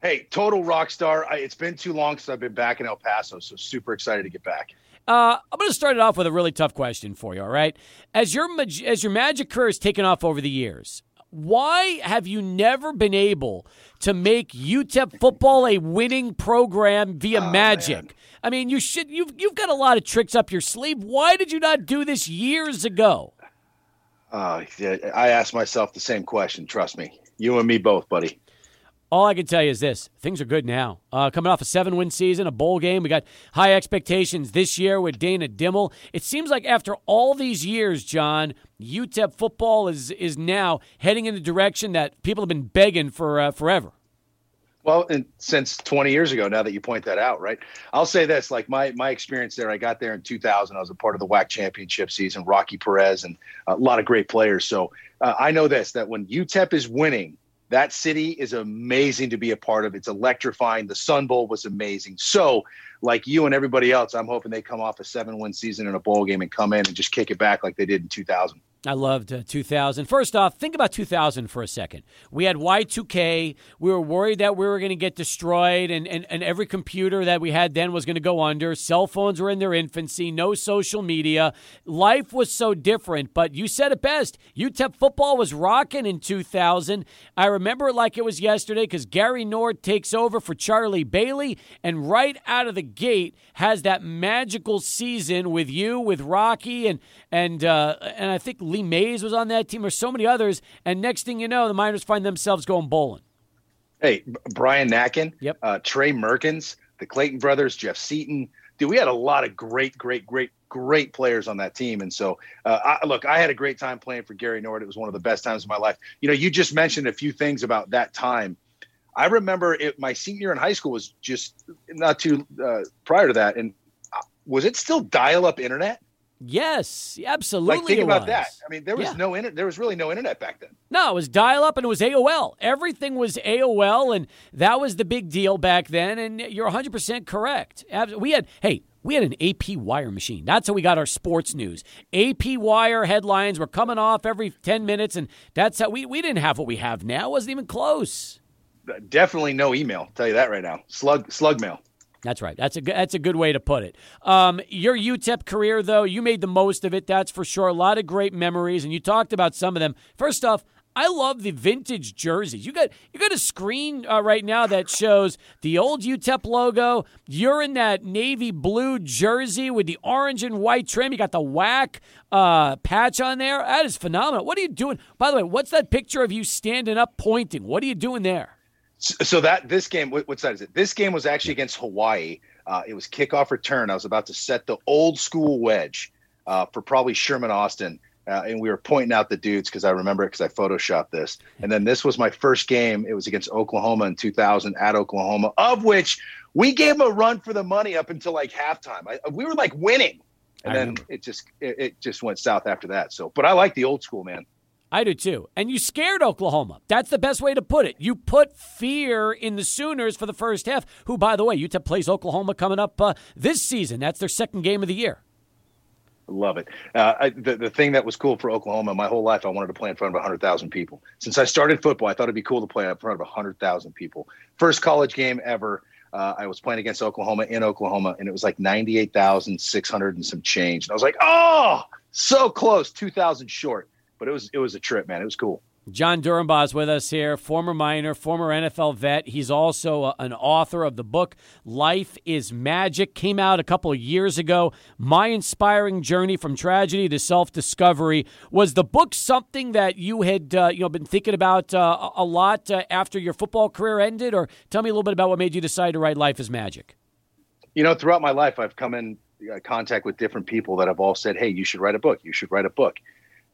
Hey, total rock star. I, it's been too long since I've been back in El Paso, so super excited to get back. Uh, I'm going to start it off with a really tough question for you. All right, as your mag- as your Magic career has taken off over the years, why have you never been able to make UTEP football a winning program via Oh, Magic? man. I mean, you should you've you've got a lot of tricks up your sleeve. Why did you not do this years ago? Uh, I asked myself the same question. Trust me, you and me both, buddy. All I can tell you is this: things are good now. Uh, coming off a seven-win season, a bowl game, we got high expectations this year with Dana Dimel. It seems like after all these years, Jon, UTEP football is is now heading in the direction that people have been begging for uh, forever. Well, and since 20 years ago, now that you point that out, right? I'll say this: like my my experience there, I got there in 2000. I was a part of the WAC championship season, Rocky Perez, and a lot of great players. So uh, I know this: that when UTEP is winning, that city is amazing to be a part of. It's electrifying. The Sun Bowl was amazing. So, like you and everybody else, I'm hoping they come off a seven-win season in a bowl game and come in and just kick it back like they did in 2000. I loved uh, 2000. First off, think about 2000 for a second. We had Y2K. We were worried that we were going to get destroyed, and, and, and every computer that we had then was going to go under. Cell phones were in their infancy, no social media. Life was so different, but you said it best. UTEP football was rocking in 2000. I remember it like it was yesterday because Gary Nord takes over for Charlie Bailey, and right out of the gate has that magical season with you, with Rocky, and and uh, and I think Lee Mays was on that team, or so many others. And next thing you know, the Miners find themselves going bowling. Hey, Brian Nacken, Yep. uh, Trey Merkins, the Clayton brothers, Jeff Seaton. Dude, we had a lot of great, great, great, great players on that team. And so, uh, I, look, I had a great time playing for Gary Nord. It was one of the best times of my life. You know, you just mentioned a few things about that time. I remember it, my senior year in high school was just not too uh, prior to that. And uh, was it still dial up internet? Yes, absolutely. Like, think about was. that. I mean, there was Yeah. no internet. There was really no internet back then. No, it was dial up and it was AOL. Everything was AOL, and that was the big deal back then. And you're 100% correct. We had, hey, we had an AP wire machine. That's how we got our sports news. AP wire headlines were coming off every 10 minutes, and that's how we, we didn't have what we have now. It wasn't even close. Definitely no email. I'll tell you that right now. Slug, slug mail. That's right. That's a good, that's a good way to put it. Um, your UTEP career, though, you made the most of it. That's for sure. A lot of great memories, and you talked about some of them. First off, I love the vintage jerseys. You got you got a screen uh, right now that shows the old UTEP logo. You're in that navy blue jersey with the orange and white trim. You got the WAC uh, patch on there. That is phenomenal. What are you doing? By the way, what's that picture of you standing up pointing? What are you doing there? So that this game, what, what side is it? This game was actually against Hawaii. Uh, it was kickoff return. I was about to set the old school wedge uh, for probably Sherman Austin, uh, and we were pointing out the dudes because I remember it because I photoshopped this. And then this was my first game. It was against Oklahoma in 2000 at Oklahoma, of which we gave them a run for the money up until like halftime. I, we were like winning, and I then remember. it just it, it just went south after that. So, but I like the old school man. I do too. And you scared Oklahoma. That's the best way to put it. You put fear in the Sooners for the first half, who, by the way, UTEP plays Oklahoma coming up uh, this season. That's their second game of the year. Love it. Uh, I, the, the thing that was cool for Oklahoma, my whole life, I wanted to play in front of 100,000 people. Since I started football, I thought it'd be cool to play in front of 100,000 people. First college game ever. Uh, I was playing against Oklahoma in Oklahoma, and it was like 98,600 and some change. And I was like, oh, so close, 2,000 short. But it was it was a trip, man. It was cool. Jon Dorenbos with us here, former Miner, former NFL vet. He's also a, an author of the book Life is Magic. Came out a couple of years ago. My inspiring journey from tragedy to self-discovery. Was the book something that you had uh, you know been thinking about uh, a a lot uh, after your football career ended, or tell me a little bit about what made you decide to write Life is Magic? You know, throughout my life, I've come in uh, contact with different people that have all said, "Hey, you should write a book. You should write a book."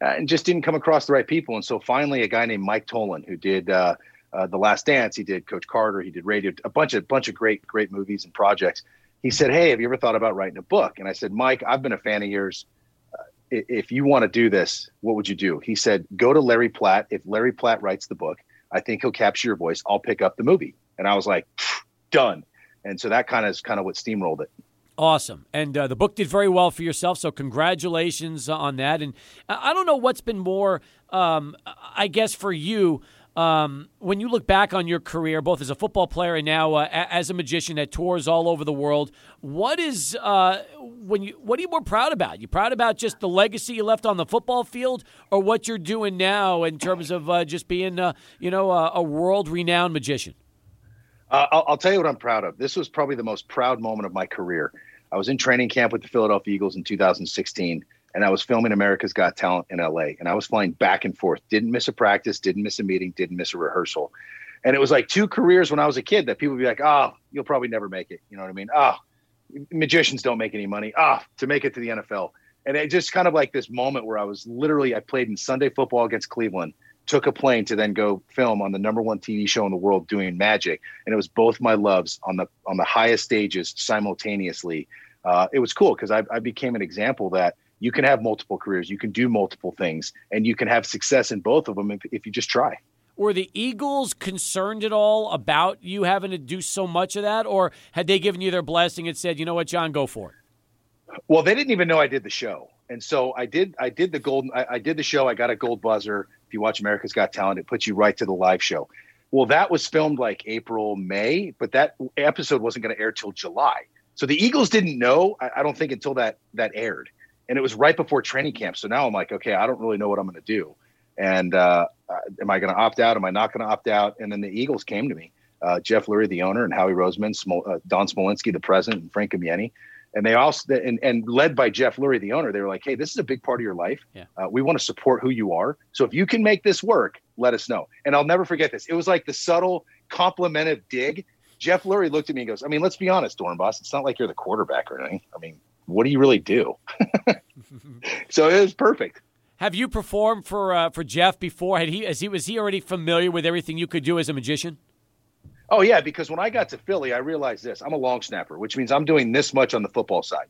Uh, and just didn't come across the right people. And so finally, a guy named Mike Tollin, who did uh, uh, The Last Dance, he did Coach Carter, he did Radio, a bunch of bunch of great great movies and projects. He said, "Hey, have you ever thought about writing a book?" And I said, "Mike, I've been a fan of yours. Uh, if you want to do this, what would you do?" He said, "Go to Larry Platt. If Larry Platt writes the book, I think he'll capture your voice. I'll pick up the movie." And I was like, "Done." And so that kind of is kind of what steamrolled it. Awesome. And uh, the book did very well for yourself, so congratulations on that. And I don't know what's been more, um, I guess, for you. Um, when you look back on your career, both as a football player and now uh, as a magician that tours all over the world, what is uh, when you what are you more proud about? You proud about just the legacy you left on the football field, or what you're doing now in terms of uh, just being uh, you know a world renowned magician? Uh, I'll, I'll tell you what I'm proud of. This was probably the most proud moment of my career. I was in training camp with the Philadelphia Eagles in 2016 and I was filming America's Got Talent in LA, and I was flying back and forth. Didn't miss a practice, didn't miss a meeting, didn't miss a rehearsal. And it was like two careers when I was a kid that people would be like, "Oh, you'll probably never make it." You know what I mean? Oh, magicians don't make any money. Ah, oh, to make it to the NFL. And it just kind of like this moment where I was literally I played in Sunday football against Cleveland, took a plane to then go film on the number one TV show in the world doing magic, and it was both my loves on the on the highest stages simultaneously. Uh, it was cool because I, I became an example that you can have multiple careers, you can do multiple things, and you can have success in both of them if, if you just try. Were the Eagles concerned at all about you having to do so much of that, or had they given you their blessing and said, "You know what, Jon, go for it"? Well, they didn't even know I did the show, and so I did. I did the golden. I, I did the show. I got a gold buzzer. You watch America's Got Talent, it puts you right to the live show. Well, that was filmed like April, May, but that episode wasn't going to air till July. So the Eagles didn't know. I, I don't think until that that aired and it was right before training camp. So now I'm like, okay, I don't really know what I'm going to do. And uh, am I going to opt out? Am I not going to opt out? And then the Eagles came to me, uh, Jeff Lurie, the owner, and Howie Roseman, Smol- uh, Don Smolenski, the president, and Frank Kamienny. And they also, and, and led by Jeff Lurie, the owner, they were like, hey, this is a big part of your life. Yeah. Uh, we want to support who you are. So if you can make this work, let us know. And I'll never forget this. It was like the subtle complimentive dig. Jeff Lurie looked at me and goes, I mean, let's be honest, Dorenbos. It's not like you're the quarterback or anything. I mean, what do you really do? so it was perfect. Have you performed for uh, for Jeff before? Had he, he was he already familiar with everything you could do as a magician? Oh yeah, because when I got to Philly, I realized this: I'm a long snapper, which means I'm doing this much on the football side.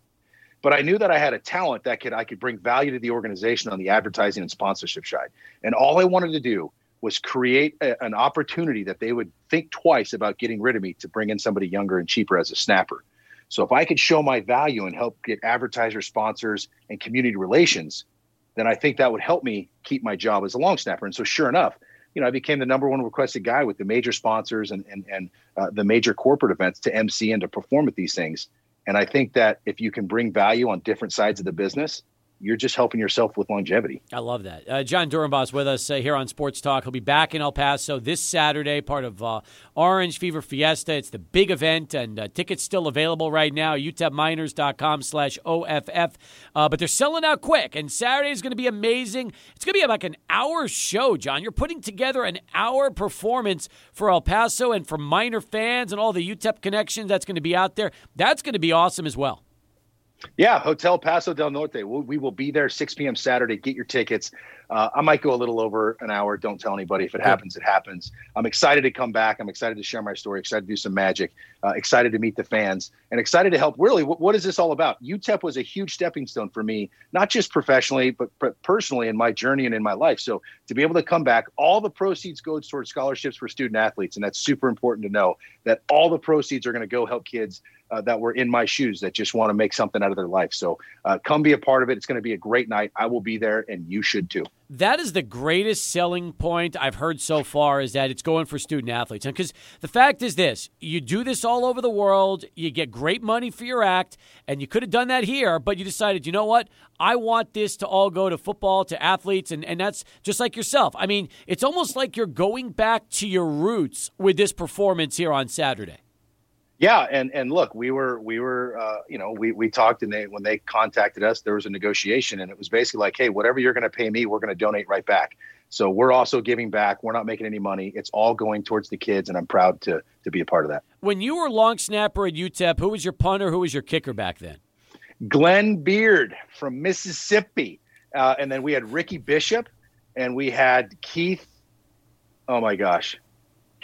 But I knew that I had a talent that could I could bring value to the organization on the advertising and sponsorship side. And all I wanted to do was create a, an opportunity that they would think twice about getting rid of me to bring in somebody younger and cheaper as a snapper. So if I could show my value and help get advertiser sponsors and community relations, then I think that would help me keep my job as a long snapper. And so sure enough, you know, I became the number one requested guy with the major sponsors and and and uh, the major corporate events to MC and to perform at these things. And I think that if you can bring value on different sides of the business, you're just helping yourself with longevity. I love that. Uh, Jon Dorenbos with us uh, here on Sports Talk. He'll be back in El Paso this Saturday, part of uh, Orange Fever Fiesta. It's the big event, and uh, tickets still available right now. UTEPminers.com slash OFF. Uh, but they're selling out quick, and Saturday is going to be amazing. It's going to be like an hour show, Jon. You're putting together an hour performance for El Paso and for Miner fans and all the UTEP connections that's going to be out there. That's going to be awesome as well. Yeah, Hotel Paso del Norte. We'll, we will be there 6 p.m. Saturday. Get your tickets. Uh, I might go a little over an hour. Don't tell anybody. If it happens, it happens. I'm excited to come back. I'm excited to share my story. Excited to do some magic. Uh, excited to meet the fans and excited to help. Really, what, what is this all about? UTEP was a huge stepping stone for me, not just professionally, but personally in my journey and in my life. So to be able to come back, all the proceeds go towards scholarships for student athletes, and that's super important to know that all the proceeds are going to go help kids uh, that were in my shoes that just want to make something out of their life. So uh, come be a part of it. It's going to be a great night. I will be there, and you should too. That is the greatest selling point I've heard so far is that it's going for student athletes. Because the fact is this you do this all over the world, you get great money for your act, and you could have done that here, but you decided, you know what? I want this to all go to football, to athletes, and, and that's just like yourself. I mean, it's almost like you're going back to your roots with this performance here on Saturday. Yeah, and and look, we were we were uh, you know we we talked and they when they contacted us, there was a negotiation, and it was basically like, hey, whatever you're going to pay me, we're going to donate right back. So we're also giving back. We're not making any money. It's all going towards the kids, and I'm proud to to be a part of that. When you were long snapper at UTEP, who was your punter? Who was your kicker back then? Glenn Beard from Mississippi, uh, and then we had Ricky Bishop, and we had Keith. Oh my gosh,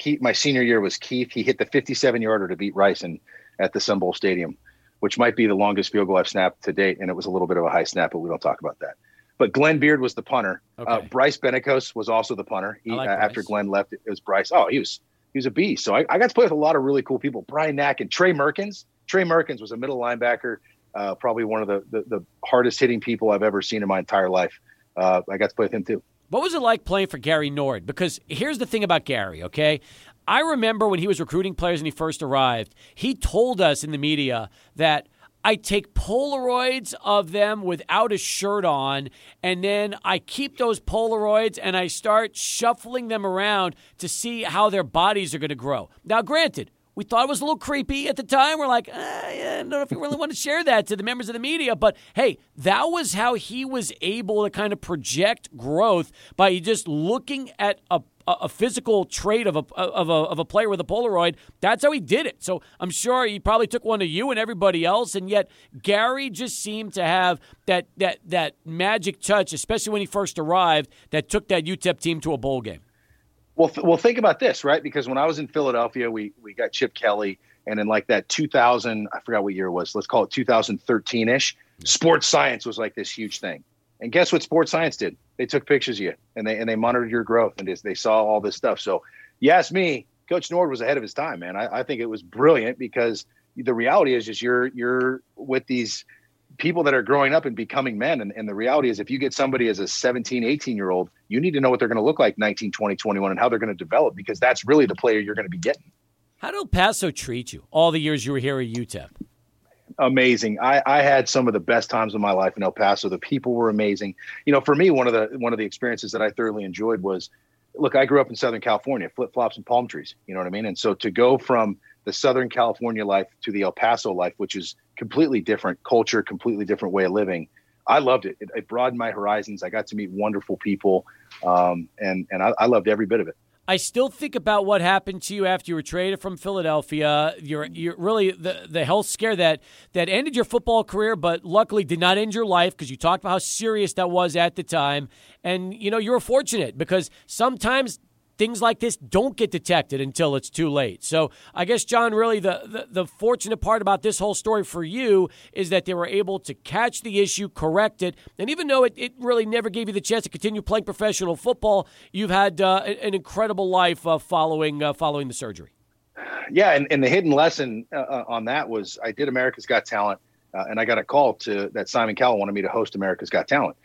Keith, my senior year was Keith. He hit the 57 yarder to beat Ryson at the Sun Bowl Stadium, which might be the longest field goal I've snapped to date. And it was a little bit of a high snap, but we don't talk about that. But Glenn Beard was the punter. Uh, okay. Uh, Bryce Benecos was also the punter. He, like uh, after Glenn left, it was Bryce. Oh, he was he was a beast. So I, I, got to play with a lot of really cool people. Brian Knack and Trey Merkins. Trey Merkins was a middle linebacker, uh, probably one of the, the, the hardest hitting people I've ever seen in my entire life. Uh, I got to play with him too. What was it like playing for Gary Nord? Because here's the thing about Gary, okay? I remember when he was recruiting players and he first arrived, he told us in the media that I take Polaroids of them without a shirt on, and then I keep those Polaroids and I start shuffling them around to see how their bodies are going to grow. Now, granted, we thought it was a little creepy at the time. We're like, eh, I don't know if we really want to share that to the members of the media. But hey, that was how he was able to kind of project growth by just looking at a a physical trait of a, of a of a player with a Polaroid. That's how he did it. So I'm sure he probably took one of you and everybody else, and yet Gary just seemed to have that that that magic touch, especially when he first arrived, that took that UTEP team to a bowl game. Well, th- well, think about this, right? Because when I was in Philadelphia, we we got Chip Kelly, and in like that 2000, I forgot what year it was. Let's call it 2013 ish. Sports science was like this huge thing, and guess what? Sports science did. They took pictures of you, and they and they monitored your growth, and they saw all this stuff. So, you ask me, Coach Nord was ahead of his time, man. I, I think it was brilliant because the reality is, just you're you're with these people that are growing up and becoming men. And, and, the reality is, if you get somebody as a 17, 18 year old, you need to know what they're going to look like 19, 20, 21 and how they're going to develop because that's really the player you're going to be getting. How did El Paso treat you all the years you were here at UTEP? Amazing. I, I had some of the best times of my life in El Paso. The people were amazing. You know, for me, one of the one of the experiences that I thoroughly enjoyed was, look, I grew up in Southern California, flip flops and palm trees. You know what I mean? And so to go from the Southern California life to the El Paso life, which is completely different culture, completely different way of living. I loved it. It, it broadened my horizons. I got to meet wonderful people, um, and and I, I, loved every bit of it. I still think about what happened to you after you were traded from Philadelphia. You're you're really the the health scare that that ended your football career, but luckily did not end your life because you talked about how serious that was at the time. And you know you were fortunate because sometimes things like this don't get detected until it's too late. So I guess, Jon, really the, the, the, fortunate part about this whole story for you is that they were able to catch the issue, correct it, and even though it, it really never gave you the chance to continue playing professional football, you've had uh, an incredible life uh, following uh, following the surgery. Yeah, and, and the hidden lesson uh, uh, on that was I did America's Got Talent, uh, and I got a call to that Simon Cowell wanted me to host America's Got Talent.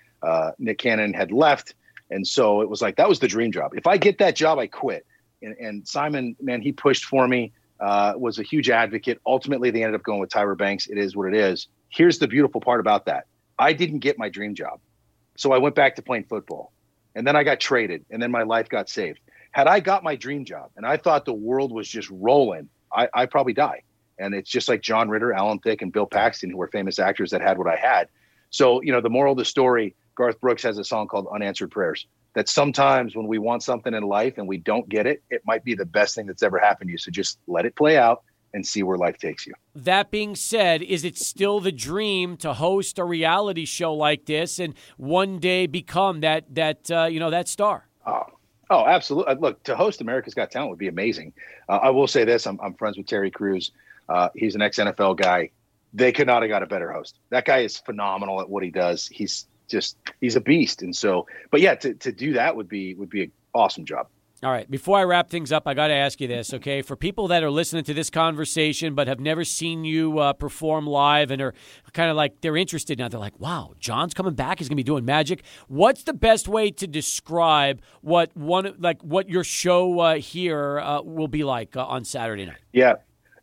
Nick Cannon had left and so it was like that was the dream job. If I get that job, I quit. And, and Simon, man, he pushed for me. Uh, was a huge advocate. Ultimately, they ended up going with Tyra Banks. It is what it is. Here's the beautiful part about that: I didn't get my dream job, so I went back to playing football, and then I got traded, and then my life got saved. Had I got my dream job, and I thought the world was just rolling, I, I probably die. And it's just like John Ritter, Alan Thicke, and Bill Paxton, who were famous actors that had what I had. So, you know, the moral of the story Garth Brooks has a song called Unanswered Prayers. That sometimes when we want something in life and we don't get it, it might be the best thing that's ever happened to you. So just let it play out and see where life takes you. That being said, is it still the dream to host a reality show like this and one day become that that uh, you know that star? Oh, oh, absolutely. Uh, look, to host America's Got Talent would be amazing. Uh, I will say this: I'm, I'm friends with Terry Crews. Uh, he's an ex NFL guy. They could not have got a better host. That guy is phenomenal at what he does. He's just he's a beast. And so, but yeah, to, to do that would be would be an awesome job. All right. Before I wrap things up, I got to ask you this, okay? For people that are listening to this conversation but have never seen you uh, perform live and are kind of like they're interested now, they're like, "Wow, Jon's coming back. He's going to be doing magic." What's the best way to describe what one like what your show uh, here uh, will be like uh, on Saturday night? Yeah,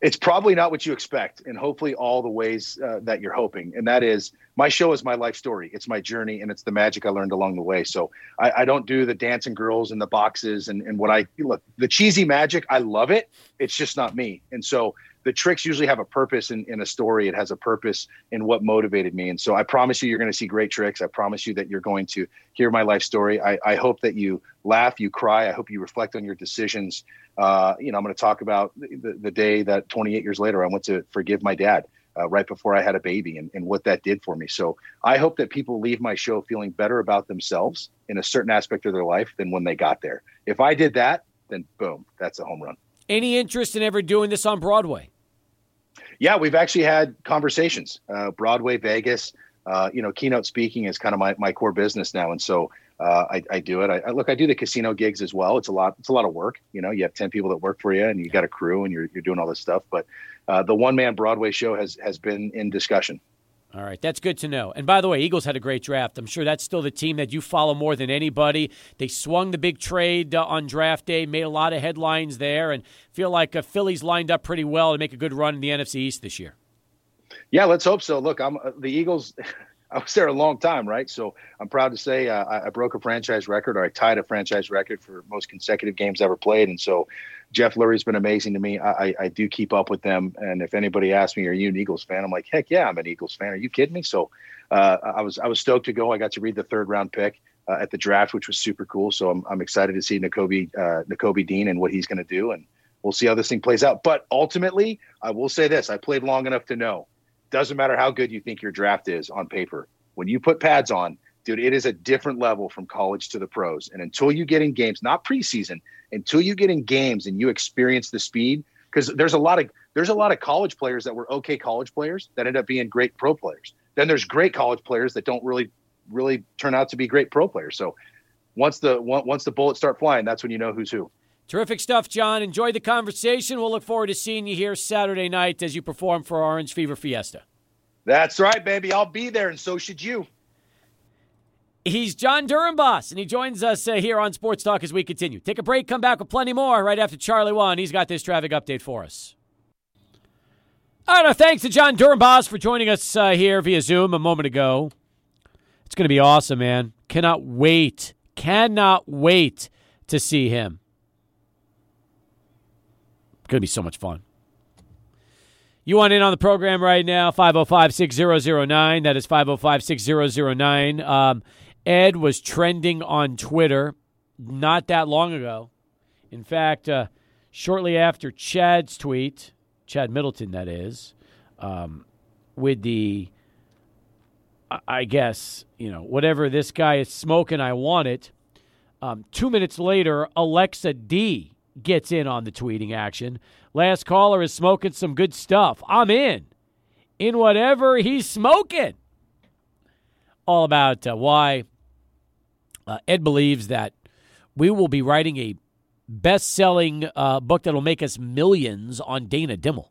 it's probably not what you expect, and hopefully all the ways uh, that you're hoping. And that is, my show is my life story. It's my journey, and it's the magic I learned along the way. So I, I don't do the dancing girls and the boxes and, and what I look the cheesy magic. I love it. It's just not me. And so the tricks usually have a purpose in, in a story. It has a purpose in what motivated me. And so I promise you, you're going to see great tricks. I promise you that you're going to hear my life story. I, I hope that you laugh, you cry. I hope you reflect on your decisions uh, you know, I'm going to talk about the, the, day that 28 years later I went to forgive my dad uh, right before I had a baby and, and what that did for me. So I hope that people leave my show feeling better about themselves in a certain aspect of their life than when they got there. If I did that, then boom, that's a home run. Any interest in ever doing this on Broadway? Yeah, we've actually had conversations. Uh, Broadway, Vegas. Uh, you know, keynote speaking is kind of my, my core business now, and so uh, I, I, do it. I, I, look. I do the casino gigs as well. It's a lot. It's a lot of work. You know, you have ten people that work for you, and you got a crew, and you're you're doing all this stuff. But uh, the one man Broadway show has has been in discussion. All right, that's good to know. And by the way, Eagles had a great draft. I'm sure that's still the team that you follow more than anybody. They swung the big trade uh, on draft day, made a lot of headlines there, and feel like uh, Philly's lined up pretty well to make a good run in the NFC East this year. Yeah, let's hope so. Look, I'm uh, the Eagles. I was there a long time, right? So I'm proud to say uh, I, broke a franchise record, or I tied a franchise record for most consecutive games ever played. And so Jeff Lurie's been amazing to me. I, I, do keep up with them. And if anybody asks me, "Are you an Eagles fan?" I'm like, "Heck yeah, I'm an Eagles fan." Are you kidding me? So uh, I was I was stoked to go. I got to read the third round pick uh, at the draft, which was super cool. So I'm I'm excited to see Nakobe uh, Dean and what he's going to do, and we'll see how this thing plays out. But ultimately, I will say this: I played long enough to know. Doesn't matter how good you think your draft is on paper. When you put pads on, dude, it is a different level from college to the pros. And until you get in games, not preseason, until you get in games and you experience the speed, because there's a lot of there's a lot of college players that were okay college players that end up being great pro players. Then there's great college players that don't really really turn out to be great pro players. So once the once the bullets start flying, that's when you know who's who. Terrific stuff, Jon. Enjoy the conversation. We'll look forward to seeing you here Saturday night as you perform for Orange Fever Fiesta. That's right, baby. I'll be there, and so should you. He's Jon Dorenbos, and he joins us uh, here on Sports Talk as we continue. Take a break, come back with plenty more right after Charlie One. He's got this traffic update for us. All right, thanks to Jon Dorenbos for joining us uh, here via Zoom a moment ago. It's going to be awesome, man. Cannot wait. Cannot wait to see him. Going to be so much fun. You want in on the program right now, 505 6009. That is 505 6009. Um, Ed was trending on Twitter not that long ago. In fact, uh, shortly after Chad's tweet, Chad Middleton, that is, um, with the, I guess, you know, whatever this guy is smoking, I want it. Um, two minutes later, Alexa D gets in on the tweeting action. Last caller is smoking some good stuff. I'm in. In whatever he's smoking. All about uh, why uh, Ed believes that we will be writing a best selling uh, book that will make us millions on Dana Dimel.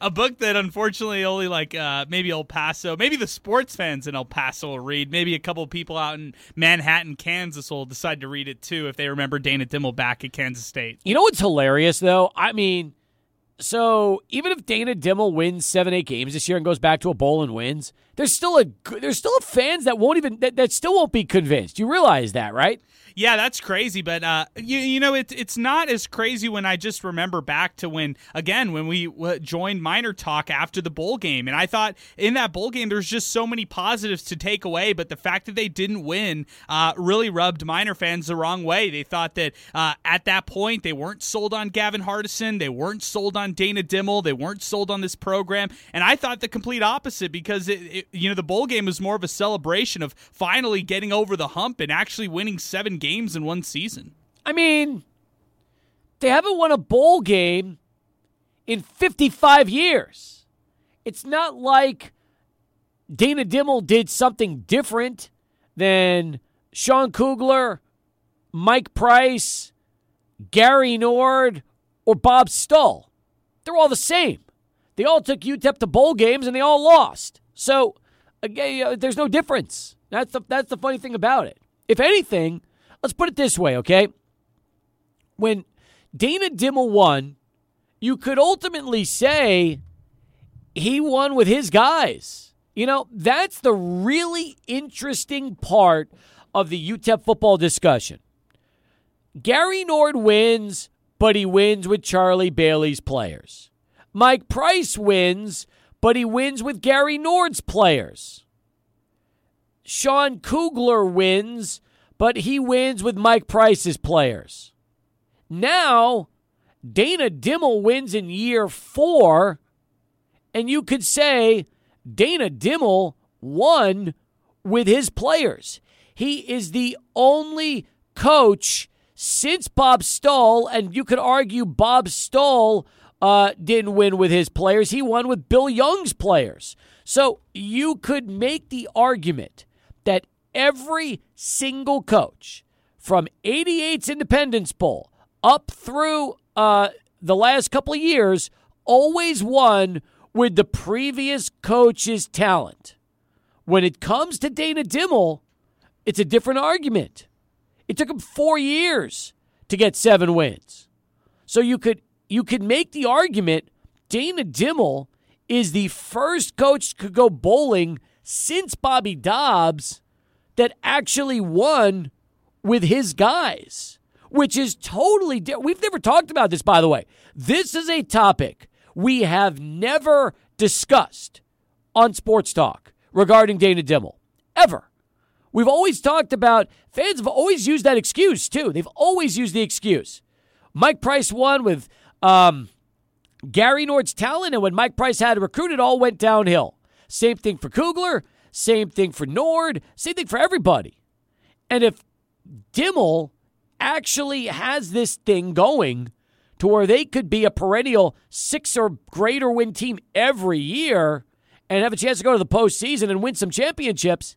A book that unfortunately only like uh, maybe El Paso, maybe the sports fans in El Paso will read. Maybe a couple people out in Manhattan, Kansas will decide to read it too if they remember Dana Dimel back at Kansas State. You know what's hilarious though? I mean, so even if Dana Dimel wins seven, eight games this year and goes back to a bowl and wins, there's still a there's still fans that won't even that, that still won't be convinced. You realize that, right? Yeah, that's crazy. But uh, you you know it's it's not as crazy when I just remember back to when again when we w- joined Miner Talk after the bowl game, and I thought in that bowl game there's just so many positives to take away, but the fact that they didn't win uh, really rubbed Miner fans the wrong way. They thought that uh, at that point they weren't sold on Gavin Hardison, they weren't sold on Dana Dimel, they weren't sold on this program, and I thought the complete opposite because it, it you know the bowl game was more of a celebration of finally getting over the hump and actually winning seven games games in one season. I mean, they haven't won a bowl game in 55 years. It's not like Dana Dimel did something different than Sean Kugler, Mike Price, Gary Nord, or Bob Stull. They're all the same. They all took UTEP to bowl games and they all lost. So, again, there's no difference. That's the, that's the funny thing about it. If anything, Let's put it this way, okay? When Dana Dimel won, you could ultimately say he won with his guys. You know, that's the really interesting part of the UTEP football discussion. Gary Nord wins, but he wins with Charlie Bailey's players. Mike Price wins, but he wins with Gary Nord's players. Sean Kugler wins, but he wins with Mike Price's players. Now, Dana Dimel wins in year four, and you could say Dana Dimel won with his players. He is the only coach since Bob Stull, and you could argue Bob Stull uh, didn't win with his players. He won with Bill Young's players. So you could make the argument every single coach from 88's Independence Bowl up through uh, the last couple of years always won with the previous coach's talent. When it comes to Dana Dimel, it's a different argument. It took him four years to get seven wins. So you could you could make the argument Dana Dimel is the first coach to go bowling since Bobby Dobbs that actually won with his guys, which is totally different. We've never talked about this, by the way. This is a topic we have never discussed on Sports Talk regarding Dana Dimel, ever. We've always talked about, fans have always used that excuse, too. They've always used the excuse. Mike Price won with um, Gary Nord's talent, and when Mike Price had to recruit, it all went downhill. Same thing for Kugler, same thing for Nord, same thing for everybody. And if Dimel actually has this thing going to where they could be a perennial six or greater win team every year and have a chance to go to the postseason and win some championships,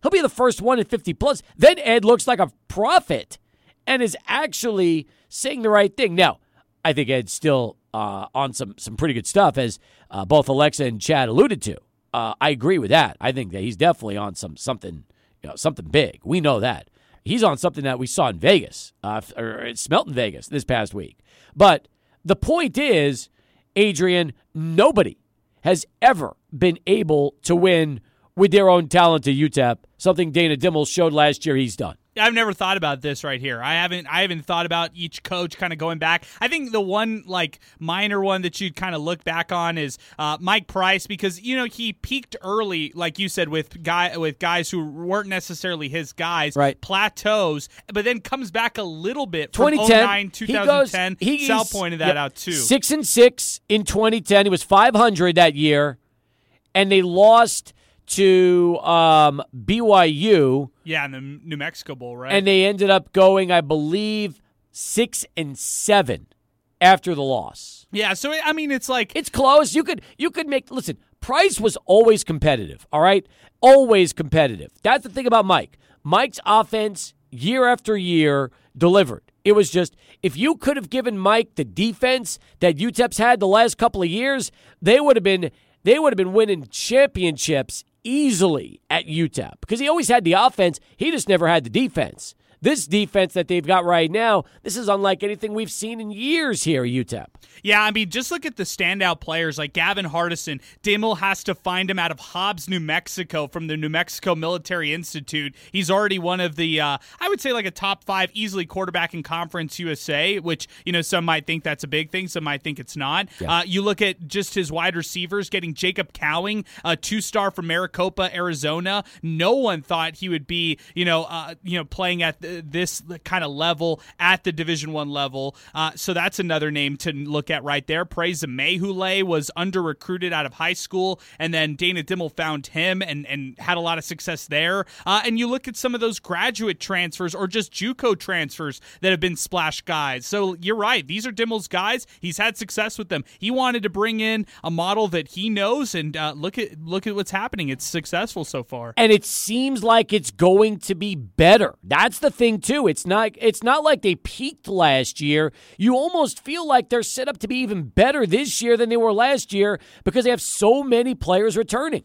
he'll be the first one at 50 plus. Then Ed looks like a prophet and is actually saying the right thing. Now, I think Ed's still uh, on some some pretty good stuff, as uh, both Alexa and Chad alluded to. Uh, I agree with that. I think that he's definitely on some something, you know, something big. We know that he's on something that we saw in Vegas, uh, or smelt in Vegas this past week. But the point is, Adrian, nobody has ever been able to win with their own talent to UTEP. Something Dana Dimel showed last year he's done. I've never thought about this right here. I haven't I haven't thought about each coach kind of going back. I think the one like minor one that you'd kind of look back on is uh, Mike Price because you know he peaked early, like you said, with guy with guys who weren't necessarily his guys, right? Plateaus, but then comes back a little bit. 2010, 2010. He, goes, he Sal pointed that yep, out too. Six and six in 2010. He was 500 that year, and they lost to um, BYU. Yeah, in the New Mexico Bowl, right? And they ended up going, I believe, six and seven after the loss. Yeah, so I mean, it's like it's close. You could you could make listen. Price was always competitive. All right, always competitive. That's the thing about Mike. Mike's offense year after year delivered. It was just if you could have given Mike the defense that UTEP's had the last couple of years, they would have been they would have been winning championships easily at UTEP because he always had the offense. He just never had the defense. This defense that they've got right now, this is unlike anything we've seen in years here at UTEP. Yeah, I mean, just look at the standout players like Gavin Hardison. Dimel has to find him out of Hobbs, New Mexico, from the New Mexico Military Institute. He's already one of the, uh, I would say, like a top five easily quarterback in Conference USA, which, you know, some might think that's a big thing, some might think it's not. Yeah. Uh, you look at just his wide receivers, getting Jacob Cowing, a two star from Maricopa, Arizona. No one thought he would be, you know, uh, you know, playing at this kind of level at the Division One level. Uh, so that's another name to look at right there. Praise Amaewhule was under recruited out of high school, and then Dana Dimel found him and, and had a lot of success there. Uh, and you look at some of those graduate transfers or just JUCO transfers that have been splash guys. So you're right; these are Dimel's guys. He's had success with them. He wanted to bring in a model that he knows, and uh, look at look at what's happening. It's successful so far, and it seems like it's going to be better. That's the thing too. It's not it's not like they peaked last year. You almost feel like they're set up to be even better this year than they were last year because they have so many players returning.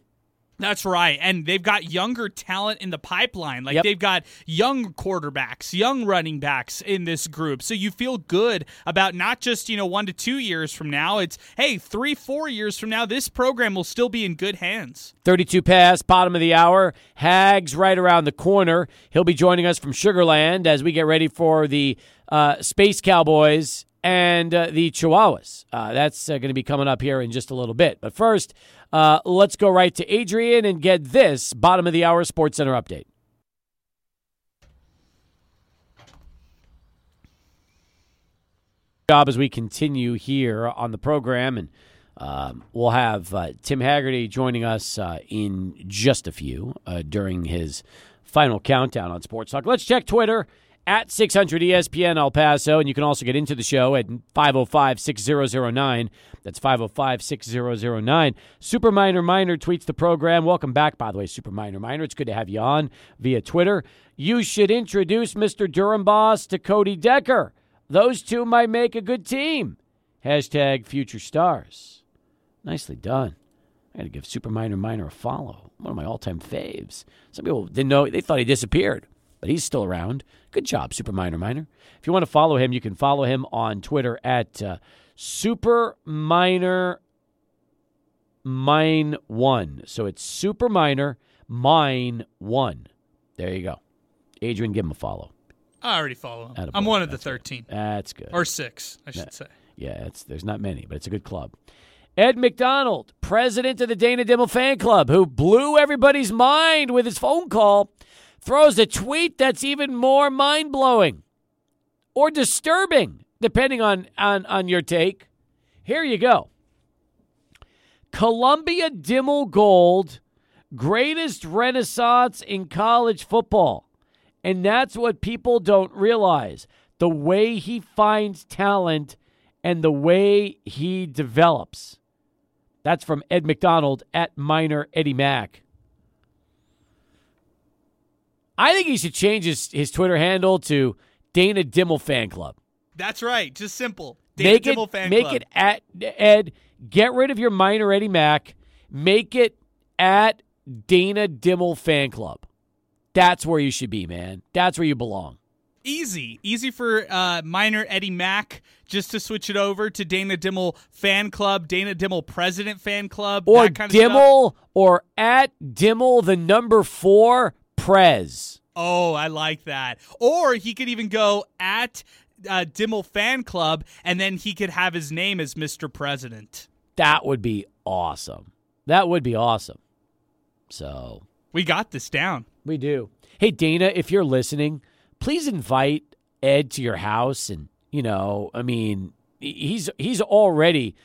That's right. And they've got younger talent in the pipeline. Like yep. they've got young quarterbacks, young running backs in this group. So you feel good about not just, you know, one to two years from now. It's, hey, three, four years from now, this program will still be in good hands. 32 pass, bottom of the hour. Hags right around the corner. He'll be joining us from Sugarland as we get ready for the uh, Space Cowboys and uh, the Chihuahuas. Uh, that's uh, going to be coming up here in just a little bit. But first, uh, let's go right to Adrian and get this bottom of the hour Sports Center update. Job as we continue here on the program, and um, we'll have uh, Tim Haggerty joining us uh, in just a few during his final countdown on Sports Talk. Let's check Twitter at 600 ESPN El Paso. And you can also get into the show at 505 6009. That's 505 6009. Super Miner Miner tweets the program. Welcome back, by the way, Super Miner Miner. It's good to have you on via Twitter. You should introduce Mr. Dorenbos to Cody Decker. Those two might make a good team. Hashtag future stars. Nicely done. I got to give Super Miner Miner a follow. One of my all time faves. Some people didn't know, they thought he disappeared, but he's still around. Good job, Super Miner Miner. If you want to follow him, you can follow him on Twitter at uh, Super Minor Mine One. So it's Super Minor Mine One. There you go. Adrian, give him a follow. I already follow him. Attaboy. I'm one of the That's good. 13 That's good. or six, I should say. Yeah, it's, there's not many, but it's a good club. Ed McDonald, president of the Dana Dimel fan club, who blew everybody's mind with his phone call, throws a tweet that's even more mind blowing or disturbing, depending on, on, on your take. Here you go Columbia Dimel Gold, greatest renaissance in college football. And that's what people don't realize the way he finds talent and the way he develops. That's from Ed McDonald at Miner Eddie Mack. I think he should change his, his Twitter handle to Dana Dimel Fan Club. That's right. Just simple. Dana make Dimel it fan make club. it at Ed. Get rid of your Miner Eddie Mack. Make it at Dana Dimel Fan Club. That's where you should be, man. That's where you belong. easy. Easy for uh, miner Eddie Mack just to switch it over to Dana Dimel fan club, Dana Dimel president fan club, Or that kind of stuff. Dimel or at Dimel the number four Prez. Oh, I like that. Or he could even go at uh, Dimel fan club, and then he could have his name as Mr. President. That would be awesome. That would be awesome. So We got this down. we do. Hey Dana, if you're listening, please invite Ed to your house and you know, I mean, he's he's already,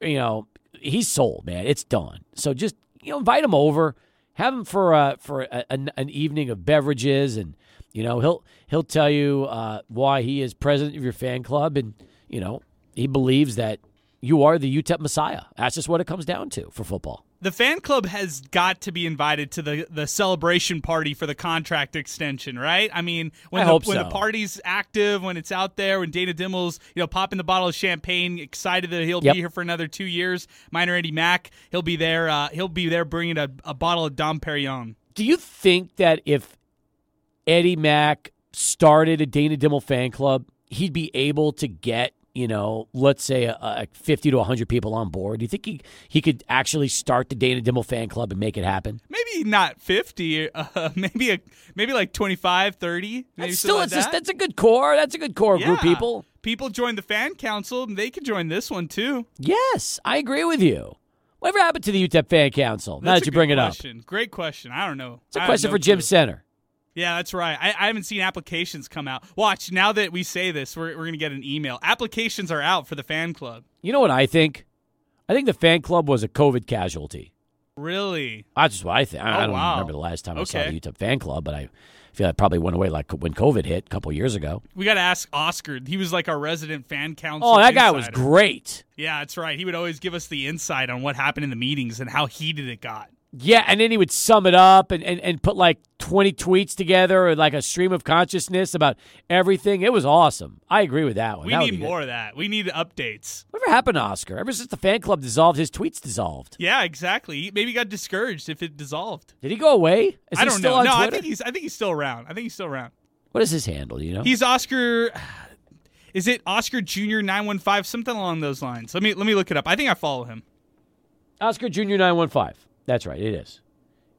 you know, he's sold, man. It's done. So just you know, invite him over, have him for uh for a, an, an evening of beverages, and you know he'll he'll tell you uh, why he is president of your fan club, and you know he believes that you are the UTEP Messiah. That's just what it comes down to for football. The fan club has got to be invited to the, the celebration party for the contract extension, right? I mean, when I the when so. the party's active, when it's out there, when Dana Dimel's you know popping the bottle of champagne, excited that he'll Yep. be here for another two years. Miner Eddie Mack, he'll be there. Uh, he'll be there bringing a, a bottle of Dom Perignon. Do you think that if Eddie Mack started a Dana Dimel fan club, he'd be able to get, you know, let's say a, a 50 to 100 people on board? Do you think he, he could actually start the Dana Dimel fan club and make it happen? Maybe not fifty, uh, maybe a maybe like 25, 30. Maybe That's still, like that. that's a good core. That's a good core group of people. People join the fan council, and they could join this one too. Yes, I agree with you. Whatever happened to the UTEP fan council? now That's that a you bring it up, question. Great question. I don't know. it's a I question no for Jim clue. Senter. Yeah, that's right. I, I haven't seen applications come out. Watch, now that we say this, we're, we're going to get an email. Applications are out for the fan club. You know what I think? I think the fan club was a COVID casualty. Really? That's just what I think. I, I Oh, don't wow. remember the last time I saw the UTEP fan club, but I feel that probably went away like when COVID hit a couple years ago. We got to ask Oscar. He was like our resident fan council. Oh, that guy was great. Yeah, that's right. He would always give us the insight on what happened in the meetings and how heated it got. Yeah, and then he would sum it up and, and, and put like 20 tweets together or like a stream of consciousness about everything. It was awesome. I agree with that one. We That need more of that. We need updates. Whatever happened to Oscar? Ever since the fan club dissolved, his tweets dissolved. Yeah, exactly. He Maybe got discouraged if it dissolved. Did he go away? Is I he don't still know. No, I think he's. I think he's still around. I think he's still around. what is his handle? You know? He's Oscar. Is it Oscar Junior nine one five something along those lines? Let me let me look it up. I think I follow him. Oscar Junior nine one five. That's right. It is.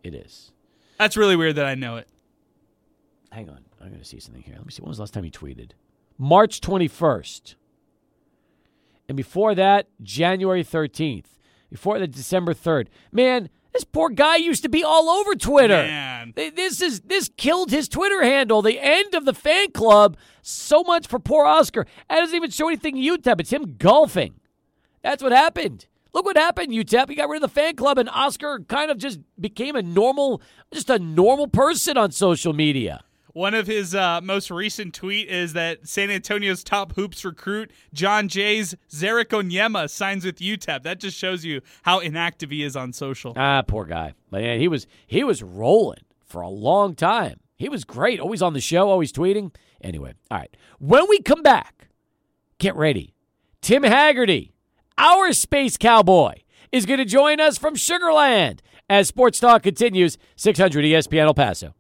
It is. That's really weird that I know it. Hang on. I'm going to see something here. Let me see. When was the last time he tweeted? March 21st. And before that, January 13th. Before that, December 3rd. Man, this poor guy used to be all over Twitter. Man. This is this killed his Twitter handle. The end of the fan club. So much for poor Oscar. That doesn't even show anything UTEP. It's him golfing. That's what happened. Look what happened, UTEP. He got rid of the fan club, and Oscar kind of just became a normal, just a normal person on social media. One of his uh, most recent tweet is that San Antonio's top hoops recruit John Jay's Ze'Rik Onyema signs with UTEP. That just shows you how inactive he is on social. Ah, poor guy. Man, he was he was rolling for a long time. He was great. Always on the show, always tweeting. Anyway, all right. When we come back, get ready. Tim Haggerty, our space cowboy, is going to join us from Sugarland as Sports Talk continues 600 ESPN El Paso.